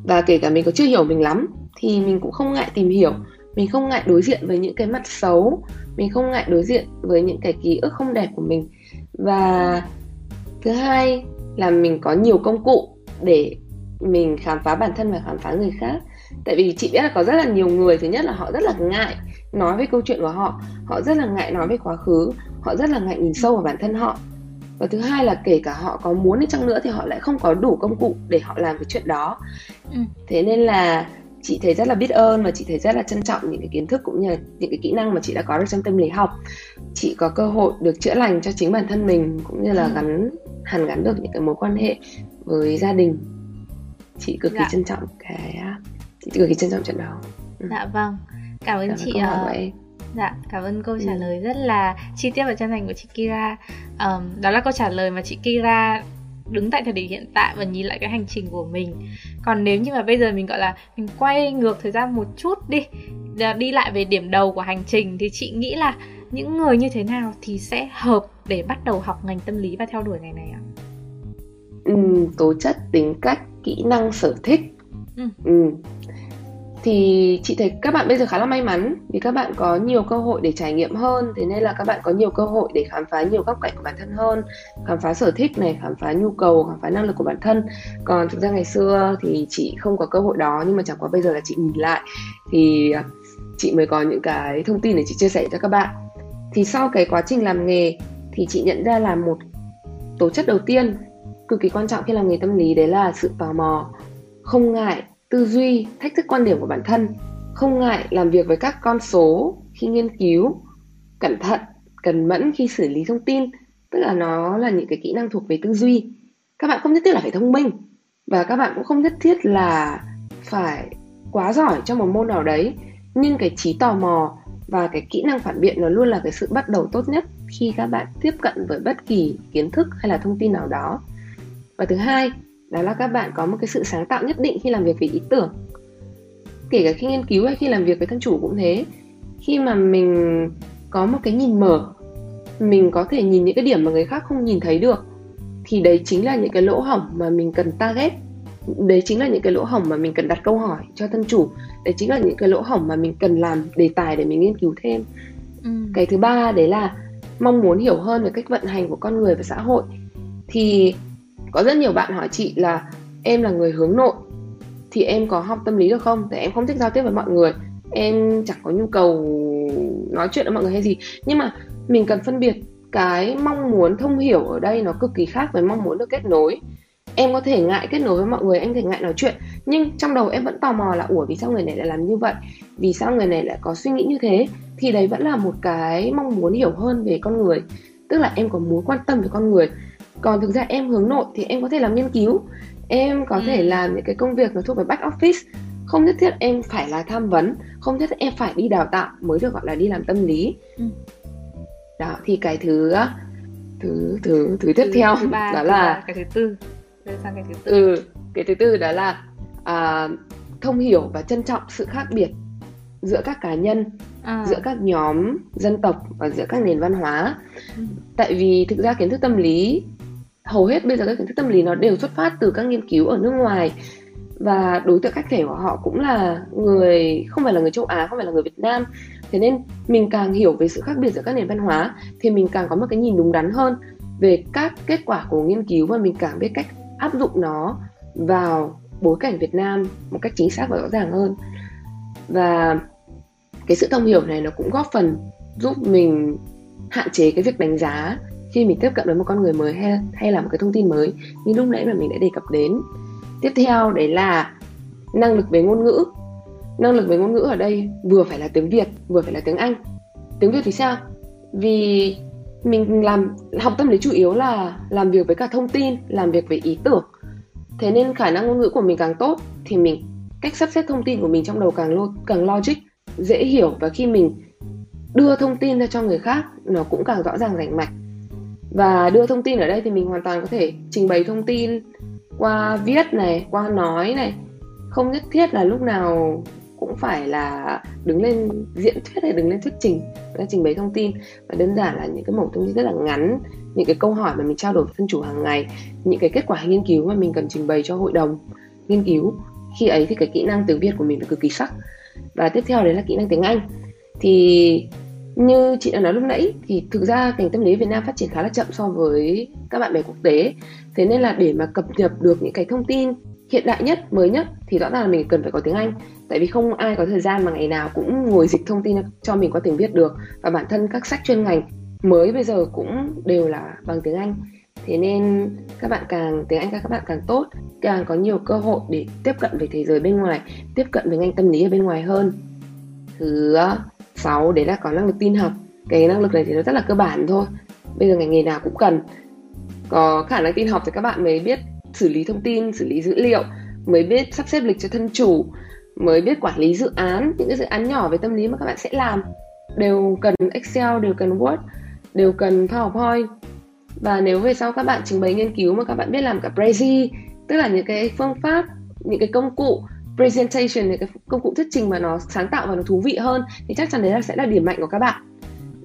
Và kể cả mình có chưa hiểu mình lắm thì mình cũng không ngại tìm hiểu. Mình không ngại đối diện với những cái mặt xấu. Mình không ngại đối diện với những cái ký ức không đẹp của mình. Và thứ hai là mình có nhiều công cụ để mình khám phá bản thân và khám phá người khác tại vì chị biết là có rất là nhiều người thứ nhất là họ rất là ngại nói về câu chuyện của họ họ rất là ngại nói về quá khứ họ rất là ngại nhìn sâu vào bản thân họ và thứ hai là kể cả họ có muốn đi chăng nữa thì họ lại không có đủ công cụ để họ làm cái chuyện đó ừ. thế nên là chị thấy rất là biết ơn và chị thấy rất là trân trọng những cái kiến thức cũng như là những cái kỹ năng mà chị đã có được trong tâm lý học chị có cơ hội được chữa lành cho chính bản thân mình cũng như là ừ. gắn hàn gắn được những cái mối quan hệ với gia đình chị cực kỳ dạ. trân trọng cái chị cực kỳ trân trọng chuyện đó ừ. dạ vâng cảm ơn chị uh, Dạ, cảm ơn câu trả ừ. lời rất là chi tiết và chân thành của chị Kira. Um, đó là câu trả lời mà chị Kira đứng tại thời điểm hiện tại và nhìn lại cái hành trình của mình. Còn nếu như mà bây giờ mình gọi là mình quay ngược thời gian một chút đi, đi lại về điểm đầu của hành trình thì chị nghĩ là những người như thế nào thì sẽ hợp để bắt đầu học ngành tâm lý và theo đuổi ngành này ạ? Ừ, tố chất, tính cách, kỹ năng, sở thích. Ừ. Ừ thì chị thấy các bạn bây giờ khá là may mắn vì các bạn có nhiều cơ hội để trải nghiệm hơn. Thế nên là các bạn có nhiều cơ hội để khám phá nhiều góc cạnh của bản thân hơn, khám phá sở thích này, khám phá nhu cầu, khám phá năng lực của bản thân. Còn thực ra ngày xưa thì chị không có cơ hội đó, nhưng mà chẳng qua bây giờ là chị nhìn lại thì à, chị mới có những cái thông tin để chị chia sẻ cho các bạn. Thì sau cái quá trình làm nghề thì chị nhận ra là một tố chất đầu tiên cực kỳ quan trọng khi làm nghề tâm lý, đấy là sự tò mò, không ngại tư duy, thách thức quan điểm của bản thân, không ngại làm việc với các con số khi nghiên cứu, cẩn thận, cần mẫn khi xử lý thông tin, tức là nó là những cái kỹ năng thuộc về tư duy. Các bạn không nhất thiết là phải thông minh, và các bạn cũng không nhất thiết là phải quá giỏi trong một môn nào đấy, nhưng cái trí tò mò và cái kỹ năng phản biện nó luôn là cái sự bắt đầu tốt nhất khi các bạn tiếp cận với bất kỳ kiến thức hay là thông tin nào đó. Và thứ hai đó là các bạn có một cái sự sáng tạo nhất định khi làm việc với ý tưởng. Kể cả khi nghiên cứu hay khi làm việc với thân chủ cũng thế. Khi mà mình có một cái nhìn mở mình có thể nhìn những cái điểm mà người khác không nhìn thấy được thì đấy chính là những cái lỗ hổng mà mình cần target. Đấy chính là những cái lỗ hổng mà mình cần đặt câu hỏi cho thân chủ. Đấy chính là những cái lỗ hổng mà mình cần làm đề tài để mình nghiên cứu thêm. Ừ. cái thứ ba đấy là mong muốn hiểu hơn về cách vận hành của con người và xã hội. Thì có rất nhiều bạn hỏi chị là em là người hướng nội, thì em có học tâm lý được không? Tại em không thích giao tiếp với mọi người. Em chẳng có nhu cầu nói chuyện với mọi người hay gì. Nhưng mà mình cần phân biệt cái mong muốn thông hiểu ở đây nó cực kỳ khác với mong muốn được kết nối. Em có thể ngại kết nối với mọi người, em có thể ngại nói chuyện, nhưng trong đầu em vẫn tò mò là, ủa, vì sao người này lại làm như vậy? Vì sao người này lại có suy nghĩ như thế? Thì đấy vẫn là một cái mong muốn hiểu hơn về con người. Tức là em có muốn quan tâm về con người còn thực ra em hướng nội thì em có thể làm nghiên cứu em có ừ. thể làm những cái công việc nó thuộc về back office không nhất thiết em phải là tham vấn không nhất thiết em phải đi đào tạo mới được gọi là đi làm tâm lý ừ. đó thì cái thứ thứ thứ thứ tiếp thứ, theo thứ ba, đó là cái thứ tư sang cái thứ tư ừ cái thứ tư đó là à, thông hiểu và trân trọng sự khác biệt giữa các cá nhân à. giữa các nhóm dân tộc và giữa các nền văn hóa ừ. tại vì thực ra kiến thức tâm lý hầu hết bây giờ các kiến thức tâm lý nó đều xuất phát từ các nghiên cứu ở nước ngoài. Và đối tượng khách thể của họ cũng là người, không phải là người châu Á, không phải là người Việt Nam. Thế nên mình càng hiểu về sự khác biệt giữa các nền văn hóa thì mình càng có một cái nhìn đúng đắn hơn về các kết quả của nghiên cứu và mình càng biết cách áp dụng nó vào bối cảnh Việt Nam một cách chính xác và rõ ràng hơn. Và cái sự thông hiểu này nó cũng góp phần giúp mình hạn chế cái việc đánh giá khi mình tiếp cận với một con người mới hay hay là một cái thông tin mới như lúc nãy mà mình đã đề cập đến. Tiếp theo đấy là năng lực về ngôn ngữ. Năng lực về ngôn ngữ ở đây vừa phải là tiếng việt vừa phải là tiếng anh. Tiếng việt thì sao? Vì mình làm học tâm lý chủ yếu là làm việc với cả thông tin làm việc với ý tưởng. Thế nên khả năng ngôn ngữ của mình càng tốt thì mình cách sắp xếp thông tin của mình trong đầu càng lo, càng logic dễ hiểu. Và khi mình đưa thông tin ra cho người khác nó cũng càng rõ ràng rành mạch và đưa thông tin ở đây thì mình hoàn toàn có thể trình bày thông tin qua viết này, qua nói này. Không nhất thiết là lúc nào cũng phải là đứng lên diễn thuyết hay đứng lên thuyết trình để trình bày thông tin. Và đơn giản là những cái mẫu thông tin rất là ngắn, những cái câu hỏi mà mình trao đổi với thân chủ hàng ngày, những cái kết quả nghiên cứu mà mình cần trình bày cho hội đồng nghiên cứu. Khi ấy thì cái kỹ năng tiếng việt của mình là cực kỳ sắc. Và tiếp theo đấy là kỹ năng tiếng anh. Thì như chị đã nói lúc nãy, thì thực ra ngành tâm lý Việt Nam phát triển khá là chậm so với các bạn bè quốc tế. Thế nên là để mà cập nhật được những cái thông tin hiện đại nhất, mới nhất, thì rõ ràng là mình cần phải có tiếng Anh. Tại vì không ai có thời gian mà ngày nào cũng ngồi dịch thông tin cho mình có tiếng Việt được. Và bản thân các sách chuyên ngành mới bây giờ cũng đều là bằng tiếng Anh. Thế nên các bạn càng, tiếng Anh các bạn càng tốt, càng có nhiều cơ hội để tiếp cận với thế giới bên ngoài, tiếp cận với ngành tâm lý ở bên ngoài hơn. Thứ sáu, đấy là có năng lực tin học. Cái năng lực này thì nó rất là cơ bản thôi. Bây giờ ngành nghề nào cũng cần. Có khả năng tin học thì các bạn mới biết xử lý thông tin, xử lý dữ liệu, mới biết sắp xếp lịch cho thân chủ, mới biết quản lý dự án. Những cái dự án nhỏ về tâm lý mà các bạn sẽ làm đều cần excel, đều cần word, đều cần powerpoint. Và nếu về sau các bạn trình bày nghiên cứu mà các bạn biết làm cả prezi, tức là những cái phương pháp, những cái công cụ presentation những cái công cụ thuyết trình mà nó sáng tạo và nó thú vị hơn thì chắc chắn đấy là sẽ là điểm mạnh của các bạn.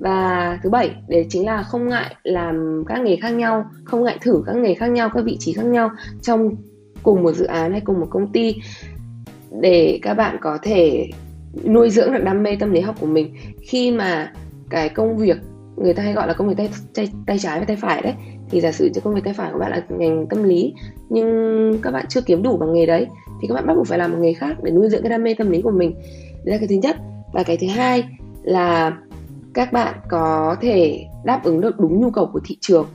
Và thứ bảy đấy chính là không ngại làm các nghề khác nhau không ngại thử các nghề khác nhau các vị trí khác nhau trong cùng một dự án hay cùng một công ty để các bạn có thể nuôi dưỡng được đam mê tâm lý học của mình. Khi mà cái công việc người ta hay gọi là công việc tay, tay, tay trái và tay phải đấy thì giả sử cho công việc tay phải của bạn là ngành tâm lý nhưng các bạn chưa kiếm đủ bằng nghề đấy thì các bạn bắt buộc phải làm một nghề khác để nuôi dưỡng cái đam mê tâm lý của mình. Đấy là cái thứ nhất. Và cái thứ hai là các bạn có thể đáp ứng được đúng nhu cầu của thị trường.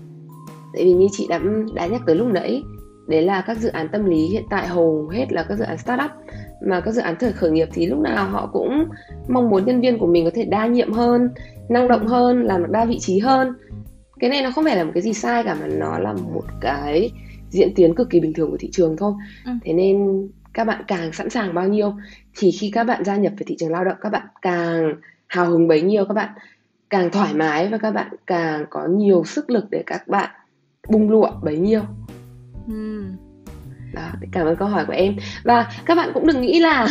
Tại vì như chị đã đã nhắc tới lúc nãy, đấy là các dự án tâm lý hiện tại hầu hết là các dự án startup. Mà các dự án thời khởi nghiệp thì lúc nào họ cũng mong muốn nhân viên của mình có thể đa nhiệm hơn, năng động hơn, làm được đa vị trí hơn. Cái này nó không phải là một cái gì sai cả, mà nó là một cái diễn tiến cực kỳ bình thường của thị trường thôi ừ. thế nên các bạn càng sẵn sàng bao nhiêu thì khi các bạn gia nhập về thị trường lao động các bạn càng hào hứng bấy nhiêu các bạn càng thoải mái và các bạn càng có nhiều sức lực để các bạn bung lụa bấy nhiêu ừ. đó cảm ơn câu hỏi của em và các bạn cũng đừng nghĩ là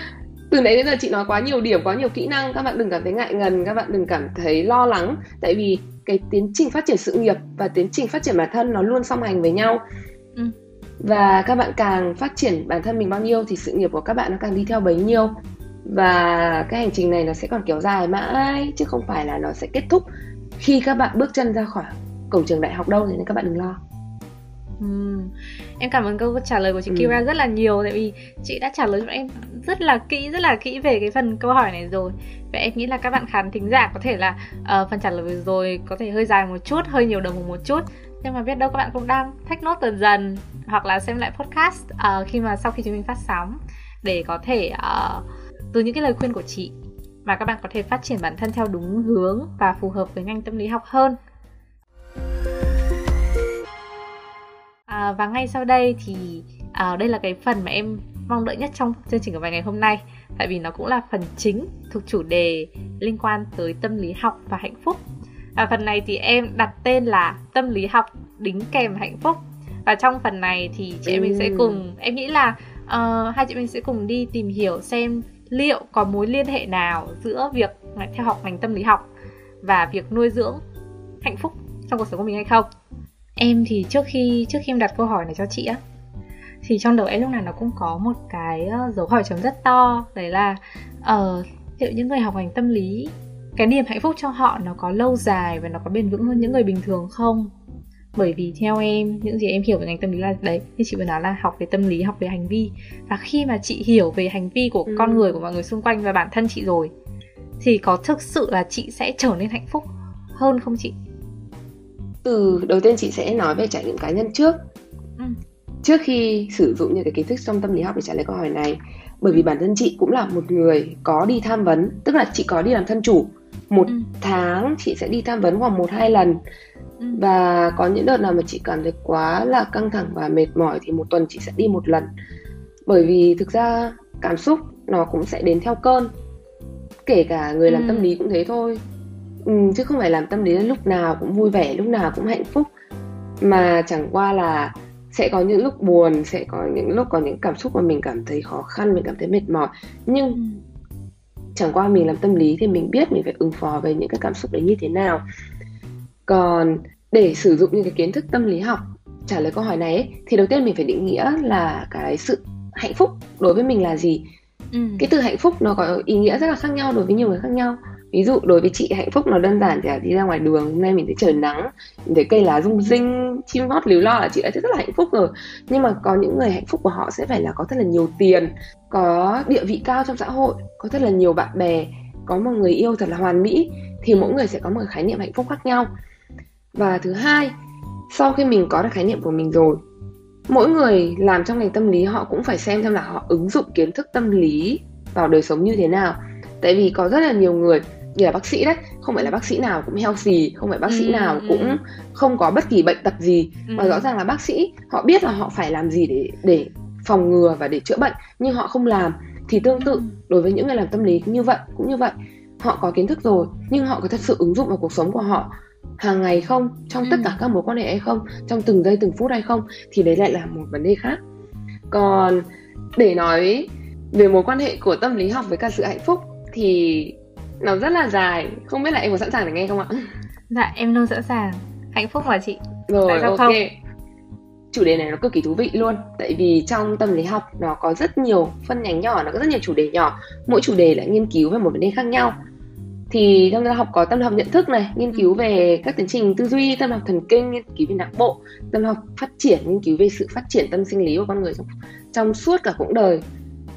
<laughs> từ nãy đến giờ chị nói quá nhiều điểm quá nhiều kỹ năng các bạn đừng cảm thấy ngại ngần các bạn đừng cảm thấy lo lắng tại vì cái tiến trình phát triển sự nghiệp và tiến trình phát triển bản thân nó luôn song hành với nhau. Ừ. và các bạn càng phát triển bản thân mình bao nhiêu thì sự nghiệp của các bạn nó càng đi theo bấy nhiêu. Và cái hành trình này nó sẽ còn kéo dài mãi chứ không phải là nó sẽ kết thúc khi các bạn bước chân ra khỏi cổng trường đại học đâu nên các bạn đừng lo Uhm. Em cảm ơn câu trả lời của chị ừ. Kira rất là nhiều tại vì chị đã trả lời cho em rất là kỹ rất là kỹ về cái phần câu hỏi này rồi và em nghĩ là các bạn khán thính giả có thể là uh, phần trả lời rồi có thể hơi dài một chút hơi nhiều đồng hồ một chút nhưng mà biết đâu các bạn cũng đang take note dần dần hoặc là xem lại podcast uh, khi mà sau khi chúng mình phát sóng để có thể uh, từ những cái lời khuyên của chị mà các bạn có thể phát triển bản thân theo đúng hướng và phù hợp với ngành tâm lý học hơn à, và ngay sau đây thì à, đây là cái phần mà em mong đợi nhất trong chương trình của vài ngày hôm nay. Tại vì nó cũng là phần chính thuộc chủ đề liên quan tới tâm lý học và hạnh phúc. Và phần này thì em đặt tên là tâm lý học đính kèm hạnh phúc. Và trong phần này thì chị em mình sẽ cùng em nghĩ là uh, hai chị mình sẽ cùng đi tìm hiểu xem liệu có mối liên hệ nào giữa việc theo học ngành tâm lý học và việc nuôi dưỡng hạnh phúc trong cuộc sống của mình hay không em thì trước khi trước khi em đặt câu hỏi này cho chị á thì trong đầu em lúc nào nó cũng có một cái uh, dấu hỏi chấm rất to. Đấy là uh, liệu những người học ngành tâm lý cái niềm hạnh phúc cho họ nó có lâu dài và nó có bền vững hơn những người bình thường không? Bởi vì theo em những gì em hiểu về ngành tâm lý là đấy như chị vừa nói là học về tâm lý học về hành vi. Và khi mà chị hiểu về hành vi của ừ. con người của mọi người xung quanh và bản thân chị rồi thì có thực sự là chị sẽ trở nên hạnh phúc hơn không chị từ đầu tiên chị sẽ nói về trải nghiệm cá nhân trước ừ. trước khi sử dụng những cái kiến thức trong tâm lý học để trả lời câu hỏi này bởi vì bản thân chị cũng là một người có đi tham vấn tức là chị có đi làm thân chủ một ừ. tháng chị sẽ đi tham vấn khoảng một hai lần ừ. và có những đợt nào mà chị cảm thấy quá là căng thẳng và mệt mỏi thì một tuần chị sẽ đi một lần bởi vì thực ra cảm xúc nó cũng sẽ đến theo cơn kể cả người làm ừ. tâm lý cũng thế thôi ừ, chứ không phải làm tâm lý lúc nào cũng vui vẻ lúc nào cũng hạnh phúc. Mà chẳng qua là sẽ có những lúc buồn sẽ có những lúc có những cảm xúc mà mình cảm thấy khó khăn mình cảm thấy mệt mỏi. Nhưng ừ. chẳng qua mình làm tâm lý thì mình biết mình phải ứng phó với những cái cảm xúc đấy như thế nào. Còn để sử dụng những cái kiến thức tâm lý học trả lời câu hỏi này ấy, thì đầu tiên mình phải định nghĩa là cái sự hạnh phúc đối với mình là gì? Ừ. cái từ hạnh phúc nó có ý nghĩa rất là khác nhau đối với nhiều người khác nhau ví dụ đối với chị, hạnh phúc nó đơn giản, chỉ là đi ra ngoài đường, hôm nay mình thấy trời nắng, mình thấy cây lá rung rinh, chim hót líu lo là chị đã thấy rất là hạnh phúc rồi. Nhưng mà có những người hạnh phúc của họ sẽ phải là có thật là nhiều tiền, có địa vị cao trong xã hội, có thật là nhiều bạn bè, có một người yêu thật là hoàn mỹ, thì mỗi người sẽ có một khái niệm hạnh phúc khác nhau. Và thứ hai, sau khi mình có được khái niệm của mình rồi, mỗi người làm trong ngành tâm lý họ cũng phải xem xem là họ ứng dụng kiến thức tâm lý vào đời sống như thế nào. Tại vì có rất là nhiều người như là bác sĩ đấy không phải là bác sĩ nào cũng healthy không phải bác sĩ ừ, nào ừ. cũng không có bất kỳ bệnh tật gì. Ừ. mà rõ ràng là bác sĩ họ biết là họ phải làm gì để để phòng ngừa và để chữa bệnh nhưng họ không làm. Thì tương tự đối với những người làm tâm lý cũng như vậy cũng như vậy họ có kiến thức rồi nhưng họ có thật sự ứng dụng vào cuộc sống của họ hàng ngày không? Trong ừ. tất cả các mối quan hệ hay không? Trong từng giây từng phút hay không? Thì đấy lại là một vấn đề khác. Còn để nói về mối quan hệ của tâm lý học với cả sự hạnh phúc thì nó rất là dài. Không biết là em có sẵn sàng để nghe không ạ? Dạ em luôn sẵn sàng. Hạnh phúc mà chị? Rồi ok. không? chủ đề này nó cực kỳ thú vị luôn. Tại vì trong tâm lý học nó có rất nhiều phân nhánh nhỏ nó có rất nhiều chủ đề nhỏ. Mỗi chủ đề lại nghiên cứu về một vấn đề khác nhau. Thì tâm lý học có tâm lý học nhận thức này nghiên cứu về các tiến trình tư duy tâm lý học thần kinh nghiên cứu về não bộ tâm lý học phát triển nghiên cứu về sự phát triển tâm sinh lý của con người trong, trong suốt cả cuộc đời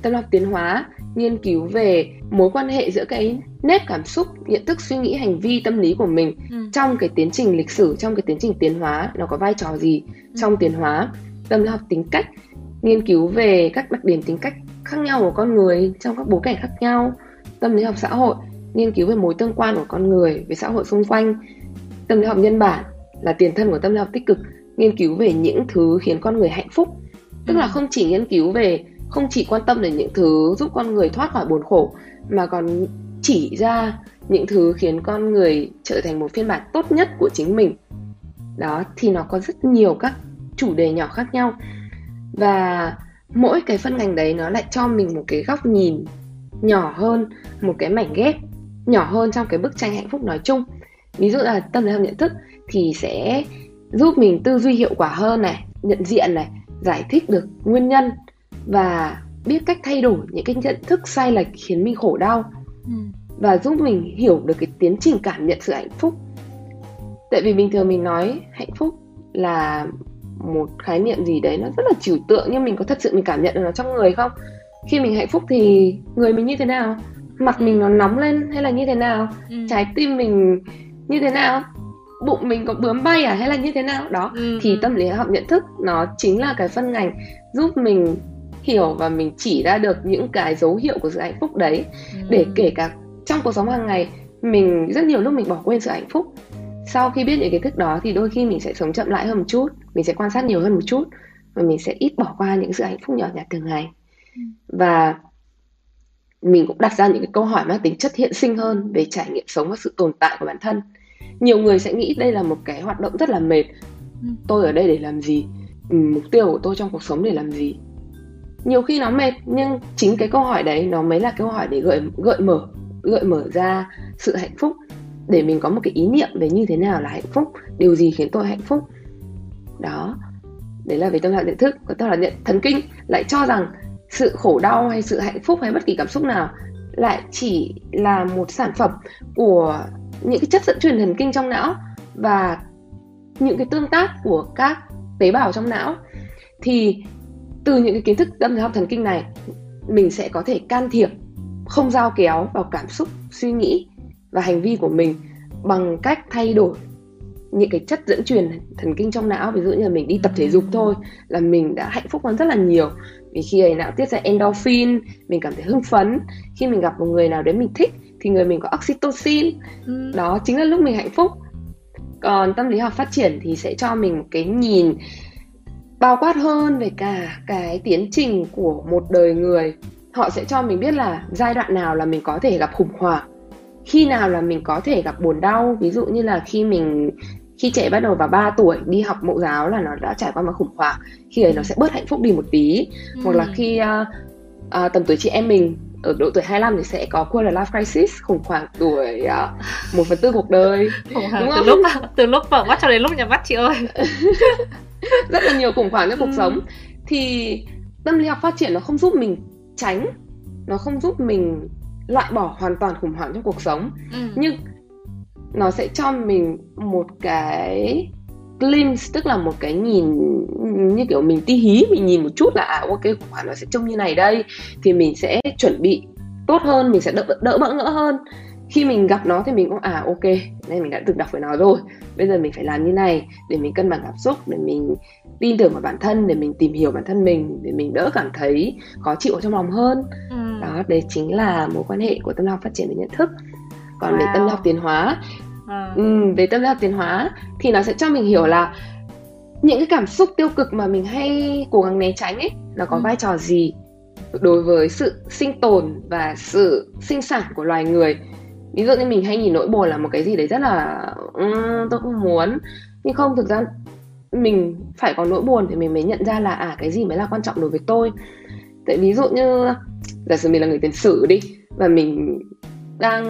tâm lý học tiến hóa nghiên cứu về mối quan hệ giữa cái nếp cảm xúc nhận thức suy nghĩ hành vi tâm lý của mình ừ. trong cái tiến trình lịch sử trong cái tiến trình tiến hóa nó có vai trò gì ừ. trong tiến hóa tâm lý học tính cách nghiên cứu về các đặc điểm tính cách khác nhau của con người trong các bối cảnh khác nhau tâm lý học xã hội nghiên cứu về mối tương quan của con người với xã hội xung quanh tâm lý học nhân bản là tiền thân của tâm lý học tích cực nghiên cứu về những thứ khiến con người hạnh phúc tức là ừ. không chỉ nghiên cứu về không chỉ quan tâm đến những thứ giúp con người thoát khỏi buồn khổ, mà còn chỉ ra những thứ khiến con người trở thành một phiên bản tốt nhất của chính mình. Đó, thì nó có rất nhiều các chủ đề nhỏ khác nhau. Và mỗi cái phân ngành đấy nó lại cho mình một cái góc nhìn nhỏ hơn, một cái mảnh ghép nhỏ hơn trong cái bức tranh hạnh phúc nói chung. Ví dụ là tâm lý học nhận thức thì sẽ giúp mình tư duy hiệu quả hơn này, nhận diện này, giải thích được nguyên nhân và biết cách thay đổi những cái nhận thức sai lệch khiến mình khổ đau. Ừ. và giúp mình hiểu được cái tiến trình cảm nhận sự hạnh phúc. Tại vì bình thường mình nói hạnh phúc là một khái niệm gì đấy nó rất là trừu tượng nhưng mình có thật sự mình cảm nhận được nó trong người không? Khi mình hạnh phúc thì người mình như thế nào? Mặt mình nó nóng lên hay là như thế nào? Ừ. trái tim mình như thế nào? Bụng mình có bướm bay à hay là như thế nào? Đó ừ. thì tâm lý học nhận thức nó chính là cái phân ngành giúp mình hiểu và mình chỉ ra được những cái dấu hiệu của sự hạnh phúc đấy. Ừ. để kể cả trong cuộc sống hàng ngày mình rất nhiều lúc mình bỏ quên sự hạnh phúc. Sau khi biết những kiến thức đó thì đôi khi mình sẽ sống chậm lại hơn một chút mình sẽ quan sát nhiều hơn một chút và mình sẽ ít bỏ qua những sự hạnh phúc nhỏ nhặt thường ngày. Ừ. và mình cũng đặt ra những cái câu hỏi mang tính chất hiện sinh hơn về trải nghiệm sống và sự tồn tại của bản thân. Nhiều người sẽ nghĩ đây là một cái hoạt động rất là mệt. Ừ. tôi ở đây để làm gì? Mục tiêu của tôi trong cuộc sống để làm gì nhiều khi nó mệt, nhưng chính cái câu hỏi đấy nó mới là câu hỏi để gợi gợi mở gợi mở ra sự hạnh phúc. Để mình có một cái ý niệm về như thế nào là hạnh phúc, điều gì khiến tôi hạnh phúc. Đó, đấy là về tâm trạng nhận thức. Còn tâm trạng nhận, thần kinh lại cho rằng sự khổ đau hay sự hạnh phúc hay bất kỳ cảm xúc nào lại chỉ là một sản phẩm của những cái chất dẫn truyền thần kinh trong não và những cái tương tác của các tế bào trong não. Thì từ những cái kiến thức tâm lý học thần kinh này mình sẽ có thể can thiệp không giao kéo vào cảm xúc suy nghĩ và hành vi của mình bằng cách thay đổi những cái chất dẫn truyền thần kinh trong não. Ví dụ như là mình đi tập thể dục thôi là mình đã hạnh phúc hơn rất là nhiều. Vì khi ấy não tiết ra endorphin mình cảm thấy hưng phấn. Khi mình gặp một người nào đấy mình thích thì người mình có oxytocin. Ừ. đó chính là lúc mình hạnh phúc. Còn tâm lý học phát triển thì sẽ cho mình một cái nhìn bao quát hơn về cả cái tiến trình của một đời người. Họ sẽ cho mình biết là giai đoạn nào là mình có thể gặp khủng hoảng khi nào là mình có thể gặp buồn đau. Ví dụ như là khi mình khi trẻ bắt đầu vào 3 tuổi đi học mẫu giáo là nó đã trải qua một khủng hoảng khi ấy nó sẽ bớt hạnh phúc đi một tí. Ừ. hoặc là khi uh, uh, tầm tuổi chị em mình ở độ tuổi 25 thì sẽ có quarter life crisis khủng hoảng tuổi uh, một phần tư cuộc đời. Khủng hoảng từ lúc từ lúc mở mắt cho đến lúc nhập mắt chị ơi <laughs> <laughs> rất là nhiều khủng hoảng trong cuộc ừ. sống thì tâm lý học phát triển nó không giúp mình tránh nó không giúp mình loại bỏ hoàn toàn khủng hoảng trong cuộc sống ừ. nhưng nó sẽ cho mình một cái glimpse tức là một cái nhìn như kiểu mình ti hí mình nhìn một chút là à ok khủng hoảng nó sẽ trông như này đây thì mình sẽ chuẩn bị tốt hơn mình sẽ đỡ đỡ bỡ ngỡ hơn khi mình gặp nó thì mình cũng à ok nay mình đã từng đọc với nó rồi bây giờ mình phải làm như này để mình cân bằng cảm xúc để mình tin tưởng vào bản thân để mình tìm hiểu bản thân mình để mình đỡ cảm thấy khó chịu ở trong lòng hơn ừ. đó đấy chính là mối quan hệ của tâm học phát triển về nhận thức còn wow. về tâm học tiến hóa à. um, về tâm học tiến hóa thì nó sẽ cho mình hiểu là những cái cảm xúc tiêu cực mà mình hay cố gắng né tránh ấy nó có ừ. vai trò gì đối với sự sinh tồn và sự sinh sản của loài người ví dụ như mình hay nhìn nỗi buồn là một cái gì đấy rất là um, tôi không muốn. Nhưng không thực ra mình phải có nỗi buồn thì mình mới nhận ra là à cái gì mới là quan trọng đối với tôi. Tại ví dụ như giả sử mình là người tiền sử đi và mình đang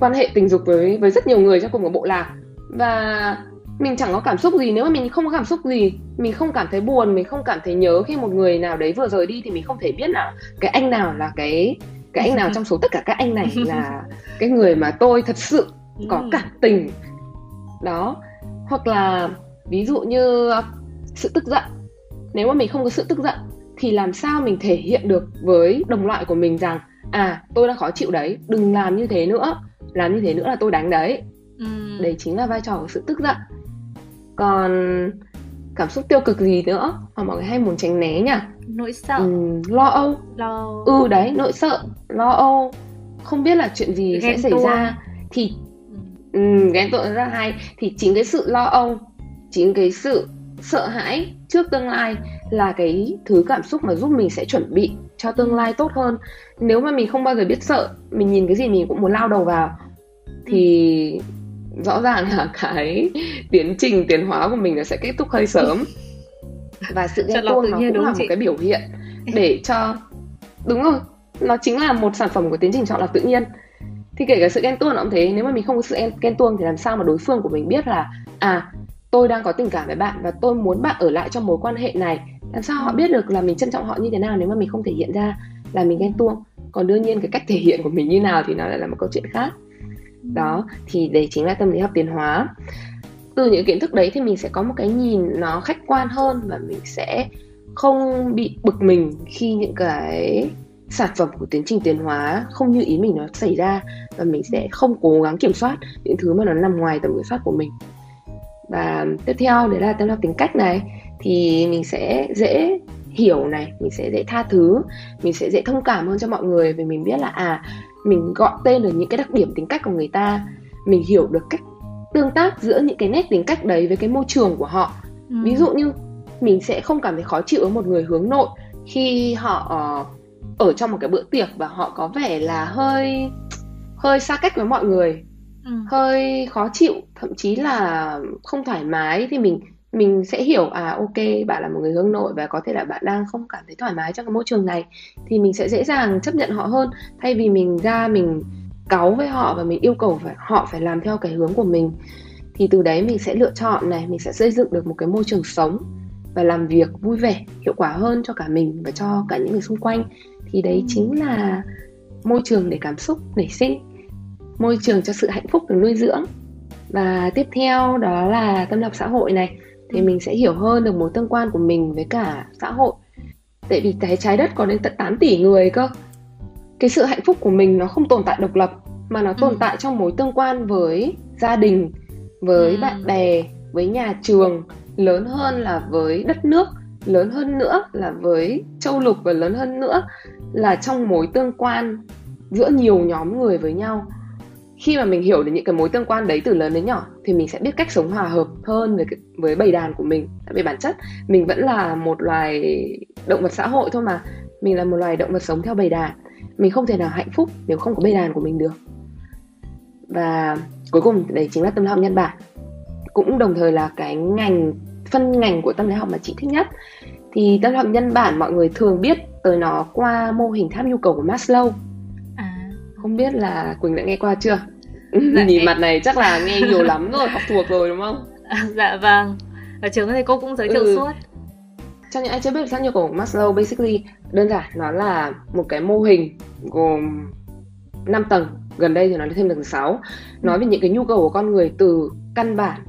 quan hệ tình dục với với rất nhiều người trong cùng một bộ lạc và mình chẳng có cảm xúc gì. Nếu mà mình không có cảm xúc gì mình không cảm thấy buồn mình không cảm thấy nhớ khi một người nào đấy vừa rời đi thì mình không thể biết là cái anh nào là cái cái anh nào trong số tất cả các anh này là <laughs> cái người mà tôi thật sự có ừ. cảm tình. Đó. Hoặc là ví dụ như sự tức giận. Nếu mà mình không có sự tức giận thì làm sao mình thể hiện được với đồng loại của mình rằng à tôi đang khó chịu đấy đừng làm như thế nữa. Làm như thế nữa là tôi đánh đấy. Ừ. đấy chính là vai trò của sự tức giận. Còn cảm xúc tiêu cực gì nữa mà mọi người hay muốn tránh né nhỉ nỗi sợ. Ừ, lo âu. Lo ừ đấy nỗi sợ lo âu. Không biết là chuyện gì ghen sẽ xảy tua. ra. Thì ừ, ghen tuông rất hay. Thì chính cái sự lo âu chính cái sự sợ hãi trước tương lai là cái thứ cảm xúc mà giúp mình sẽ chuẩn bị cho tương lai tốt hơn. Nếu mà mình không bao giờ biết sợ mình nhìn cái gì mình cũng muốn lao đầu vào thì rõ ràng là <laughs> cái tiến trình tiến hóa của mình nó sẽ kết thúc hơi sớm và sự ghen tuông nó cũng là một cái biểu hiện để <laughs> cho đúng rồi nó chính là một sản phẩm của tiến trình chọn lọc tự nhiên. Thì kể cả sự ghen tuông nó cũng thế nếu mà mình không có sự ghen tuông thì làm sao mà đối phương của mình biết là à tôi đang có tình cảm với bạn và tôi muốn bạn ở lại trong mối quan hệ này. Làm sao họ biết được là mình trân trọng họ như thế nào nếu mà mình không thể hiện ra là mình ghen tuông? Còn đương nhiên cái cách thể hiện của mình như nào thì nó lại là một câu chuyện khác. Đó thì đấy chính là tâm lý học tiến hóa từ những kiến thức đấy thì mình sẽ có một cái nhìn nó khách quan hơn và mình sẽ không bị bực mình khi những cái sản phẩm của tiến trình tiến hóa không như ý mình nó xảy ra và mình sẽ không cố gắng kiểm soát những thứ mà nó nằm ngoài tầm kiểm soát của mình. Và tiếp theo, đấy là tâm lý tính cách này. Thì mình sẽ dễ hiểu này, mình sẽ dễ tha thứ, mình sẽ dễ thông cảm hơn cho mọi người vì mình biết là à mình gọi tên được những cái đặc điểm tính cách của người ta, mình hiểu được cách tương tác giữa những cái nét tính cách đấy với cái môi trường của họ ừ. ví dụ như mình sẽ không cảm thấy khó chịu với một người hướng nội khi họ uh, ở trong một cái bữa tiệc và họ có vẻ là hơi hơi xa cách với mọi người ừ. hơi khó chịu thậm chí là không thoải mái thì mình mình sẽ hiểu à ok bạn là một người hướng nội và có thể là bạn đang không cảm thấy thoải mái trong cái môi trường này thì mình sẽ dễ dàng chấp nhận họ hơn thay vì mình ra mình cáu với họ và mình yêu cầu phải, họ phải làm theo cái hướng của mình, thì từ đấy mình sẽ lựa chọn này, mình sẽ xây dựng được một cái môi trường sống và làm việc vui vẻ, hiệu quả hơn cho cả mình và cho cả những người xung quanh. Thì đấy chính là môi trường để cảm xúc, nảy sinh, môi trường cho sự hạnh phúc được nuôi dưỡng. Và tiếp theo đó là tâm lập xã hội này, thì mình sẽ hiểu hơn được mối tương quan của mình với cả xã hội. Tại vì cái trái đất có đến tận 8 tỷ người cơ cái sự hạnh phúc của mình nó không tồn tại độc lập mà nó tồn ừ. tại trong mối tương quan với gia đình với ừ. bạn bè với nhà trường lớn hơn là với đất nước lớn hơn nữa là với châu lục và lớn hơn nữa là trong mối tương quan giữa nhiều nhóm người với nhau khi mà mình hiểu được những cái mối tương quan đấy từ lớn đến nhỏ thì mình sẽ biết cách sống hòa hợp hơn với với bầy đàn của mình tại vì bản chất mình vẫn là một loài động vật xã hội thôi mà mình là một loài động vật sống theo bầy đàn mình không thể nào hạnh phúc nếu không có bầy đàn của mình được. Và cuối cùng đấy chính là tâm lý học nhân bản. Cũng đồng thời là cái ngành phân ngành của tâm lý học mà chị thích nhất. Thì tâm lý học nhân bản mọi người thường biết tới nó qua mô hình tháp nhu cầu của Maslow. À. không biết là Quỳnh đã nghe qua chưa? Dạ, nhìn em... mặt này chắc là nghe nhiều lắm rồi học thuộc rồi đúng không? À, <laughs> dạ vâng. Ở trường thì cô cũng giới thiệu ừ. suốt cho những ai chưa biết tháp nhu cầu của Maslow basically đơn giản nó là một cái mô hình gồm 5 tầng. Gần đây thì nó thêm tầng 6 nói về những cái nhu cầu của con người từ căn bản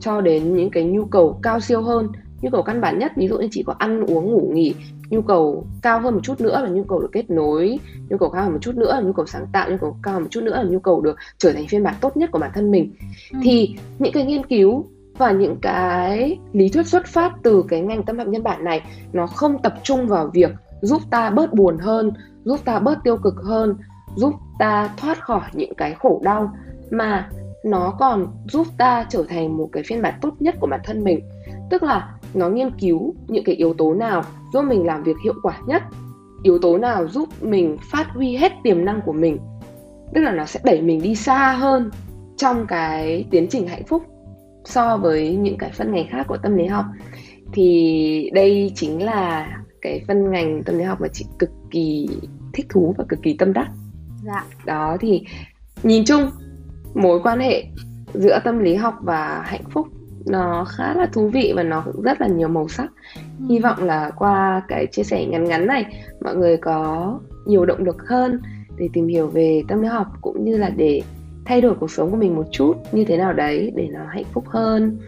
cho đến những cái nhu cầu cao siêu hơn. Nhu cầu căn bản nhất ví dụ như chỉ có ăn uống ngủ nghỉ. Nhu cầu cao hơn một chút nữa là nhu cầu được kết nối. Nhu cầu cao hơn một chút nữa là nhu cầu sáng tạo. Nhu cầu cao hơn một chút nữa là nhu cầu được trở thành phiên bản tốt nhất của bản thân mình. Ừ. thì những cái nghiên cứu và những cái lý thuyết xuất phát từ cái ngành tâm học nhân bản này, nó không tập trung vào việc giúp ta bớt buồn hơn, giúp ta bớt tiêu cực hơn, giúp ta thoát khỏi những cái khổ đau, mà nó còn giúp ta trở thành một cái phiên bản tốt nhất của bản thân mình. Tức là nó nghiên cứu những cái yếu tố nào giúp mình làm việc hiệu quả nhất, yếu tố nào giúp mình phát huy hết tiềm năng của mình. Tức là nó sẽ đẩy mình đi xa hơn trong cái tiến trình hạnh phúc so với những cái phân ngành khác của tâm lý học thì đây chính là cái phân ngành tâm lý học mà chị cực kỳ thích thú và cực kỳ tâm đắc dạ. đó thì nhìn chung mối quan hệ giữa tâm lý học và hạnh phúc nó khá là thú vị và nó cũng rất là nhiều màu sắc ừ. hy vọng là qua cái chia sẻ ngắn ngắn này mọi người có nhiều động lực hơn để tìm hiểu về tâm lý học cũng như là để thay đổi cuộc sống của mình một chút như thế nào đấy để nó hạnh phúc hơn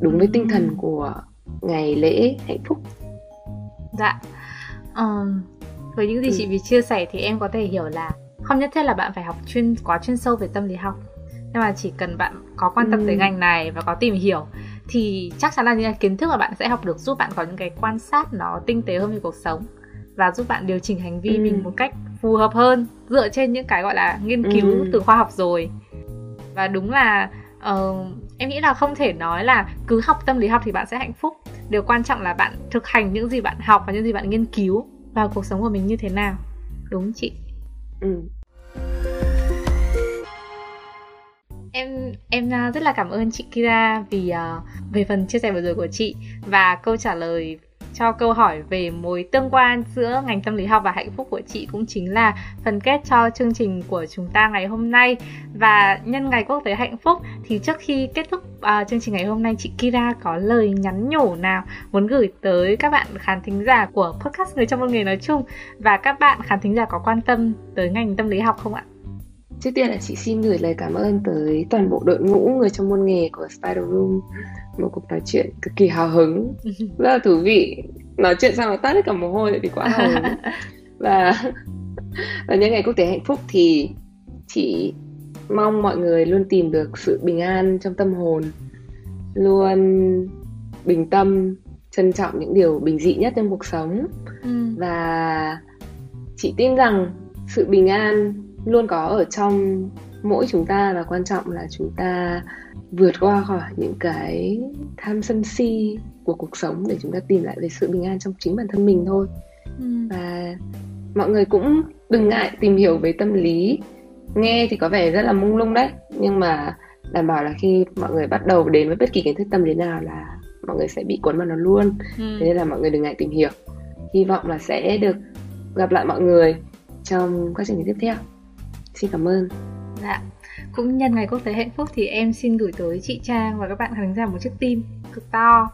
đúng với tinh thần của ngày lễ hạnh phúc dạ um, với những gì ừ. chị vì chia sẻ thì em có thể hiểu là không nhất thiết là bạn phải học chuyên quá chuyên sâu về tâm lý học nhưng mà chỉ cần bạn có quan tâm ừ. tới ngành này và có tìm hiểu thì chắc chắn là những kiến thức mà bạn sẽ học được giúp bạn có những cái quan sát nó tinh tế hơn về cuộc sống và giúp bạn điều chỉnh hành vi ừ. mình một cách phù hợp hơn dựa trên những cái gọi là nghiên cứu ừ. từ khoa học rồi và đúng là uh, em nghĩ là không thể nói là cứ học tâm lý học thì bạn sẽ hạnh phúc điều quan trọng là bạn thực hành những gì bạn học và những gì bạn nghiên cứu vào cuộc sống của mình như thế nào đúng chị ừ. em em à, rất là cảm ơn chị Kira vì uh, về phần chia sẻ vừa rồi của chị và câu trả lời cho câu hỏi về mối tương quan giữa ngành tâm lý học và hạnh phúc của chị cũng chính là phần kết cho chương trình của chúng ta ngày hôm nay và nhân ngày quốc tế hạnh phúc thì trước khi kết thúc uh, chương trình ngày hôm nay chị Kira có lời nhắn nhủ nào muốn gửi tới các bạn khán thính giả của podcast người trong một nghề nói chung và các bạn khán thính giả có quan tâm tới ngành tâm lý học không ạ? Trước tiên là chị xin gửi lời cảm ơn tới toàn bộ đội ngũ người trong môn nghề của Spider Room. Một cuộc nói chuyện cực kỳ hào hứng, <laughs> rất là thú vị. Nói chuyện xong là tắt hết cả mồ hôi vì quá hào hứng. <laughs> Và, và những ngày quốc tế hạnh phúc thì chị mong mọi người luôn tìm được sự bình an trong tâm hồn Luôn bình tâm, trân trọng những điều bình dị nhất trong cuộc sống. Ừ. Và chị tin rằng sự bình an luôn có ở trong mỗi chúng ta và quan trọng là chúng ta vượt qua khỏi những cái tham sân si của cuộc sống để chúng ta tìm lại về sự bình an trong chính bản thân mình thôi. Ừ. và mọi người cũng đừng ngại tìm hiểu về tâm lý. Nghe thì có vẻ rất là mông lung đấy nhưng mà đảm bảo là khi mọi người bắt đầu đến với bất kỳ kiến thức tâm lý nào là mọi người sẽ bị cuốn vào nó luôn. Ừ. thế nên là mọi người đừng ngại tìm hiểu. Hy vọng là sẽ được gặp lại mọi người trong các chương trình tiếp theo Xin cảm ơn. Dạ. Cũng nhân ngày quốc tế hạnh phúc thì em xin gửi tới chị Trang và các bạn khán giả một chiếc tim cực to.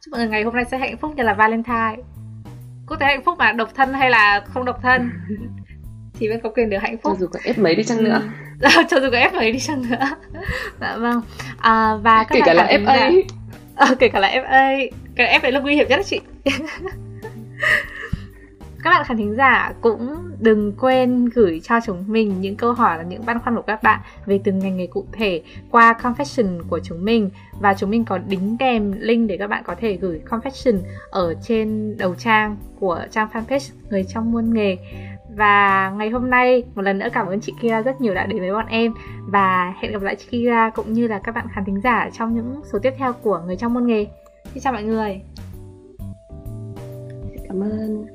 Chúc mọi người ngày hôm nay sẽ hạnh phúc như là Valentine. Quốc tế hạnh phúc mà độc thân hay là không độc thân? <laughs> thì vẫn có quyền được hạnh phúc cho dù có ép mấy đi chăng nữa ừ. <laughs> cho dù có ép mấy đi chăng nữa <laughs> dạ vâng à, và các kể cả là FA à, kể cả là FA cái FA là nguy hiểm nhất chị các bạn khán thính giả cũng đừng quên gửi cho chúng mình những câu hỏi là những băn khoăn của các bạn về từng ngành nghề cụ thể qua confession của chúng mình và chúng mình có đính kèm link để các bạn có thể gửi confession ở trên đầu trang của trang fanpage người trong muôn nghề và ngày hôm nay, một lần nữa cảm ơn chị Kira rất nhiều đã đến với bọn em và hẹn gặp lại chị Kira cũng như là các bạn khán thính giả trong những số tiếp theo của người trong môn nghề. Xin chào mọi người. Cảm ơn.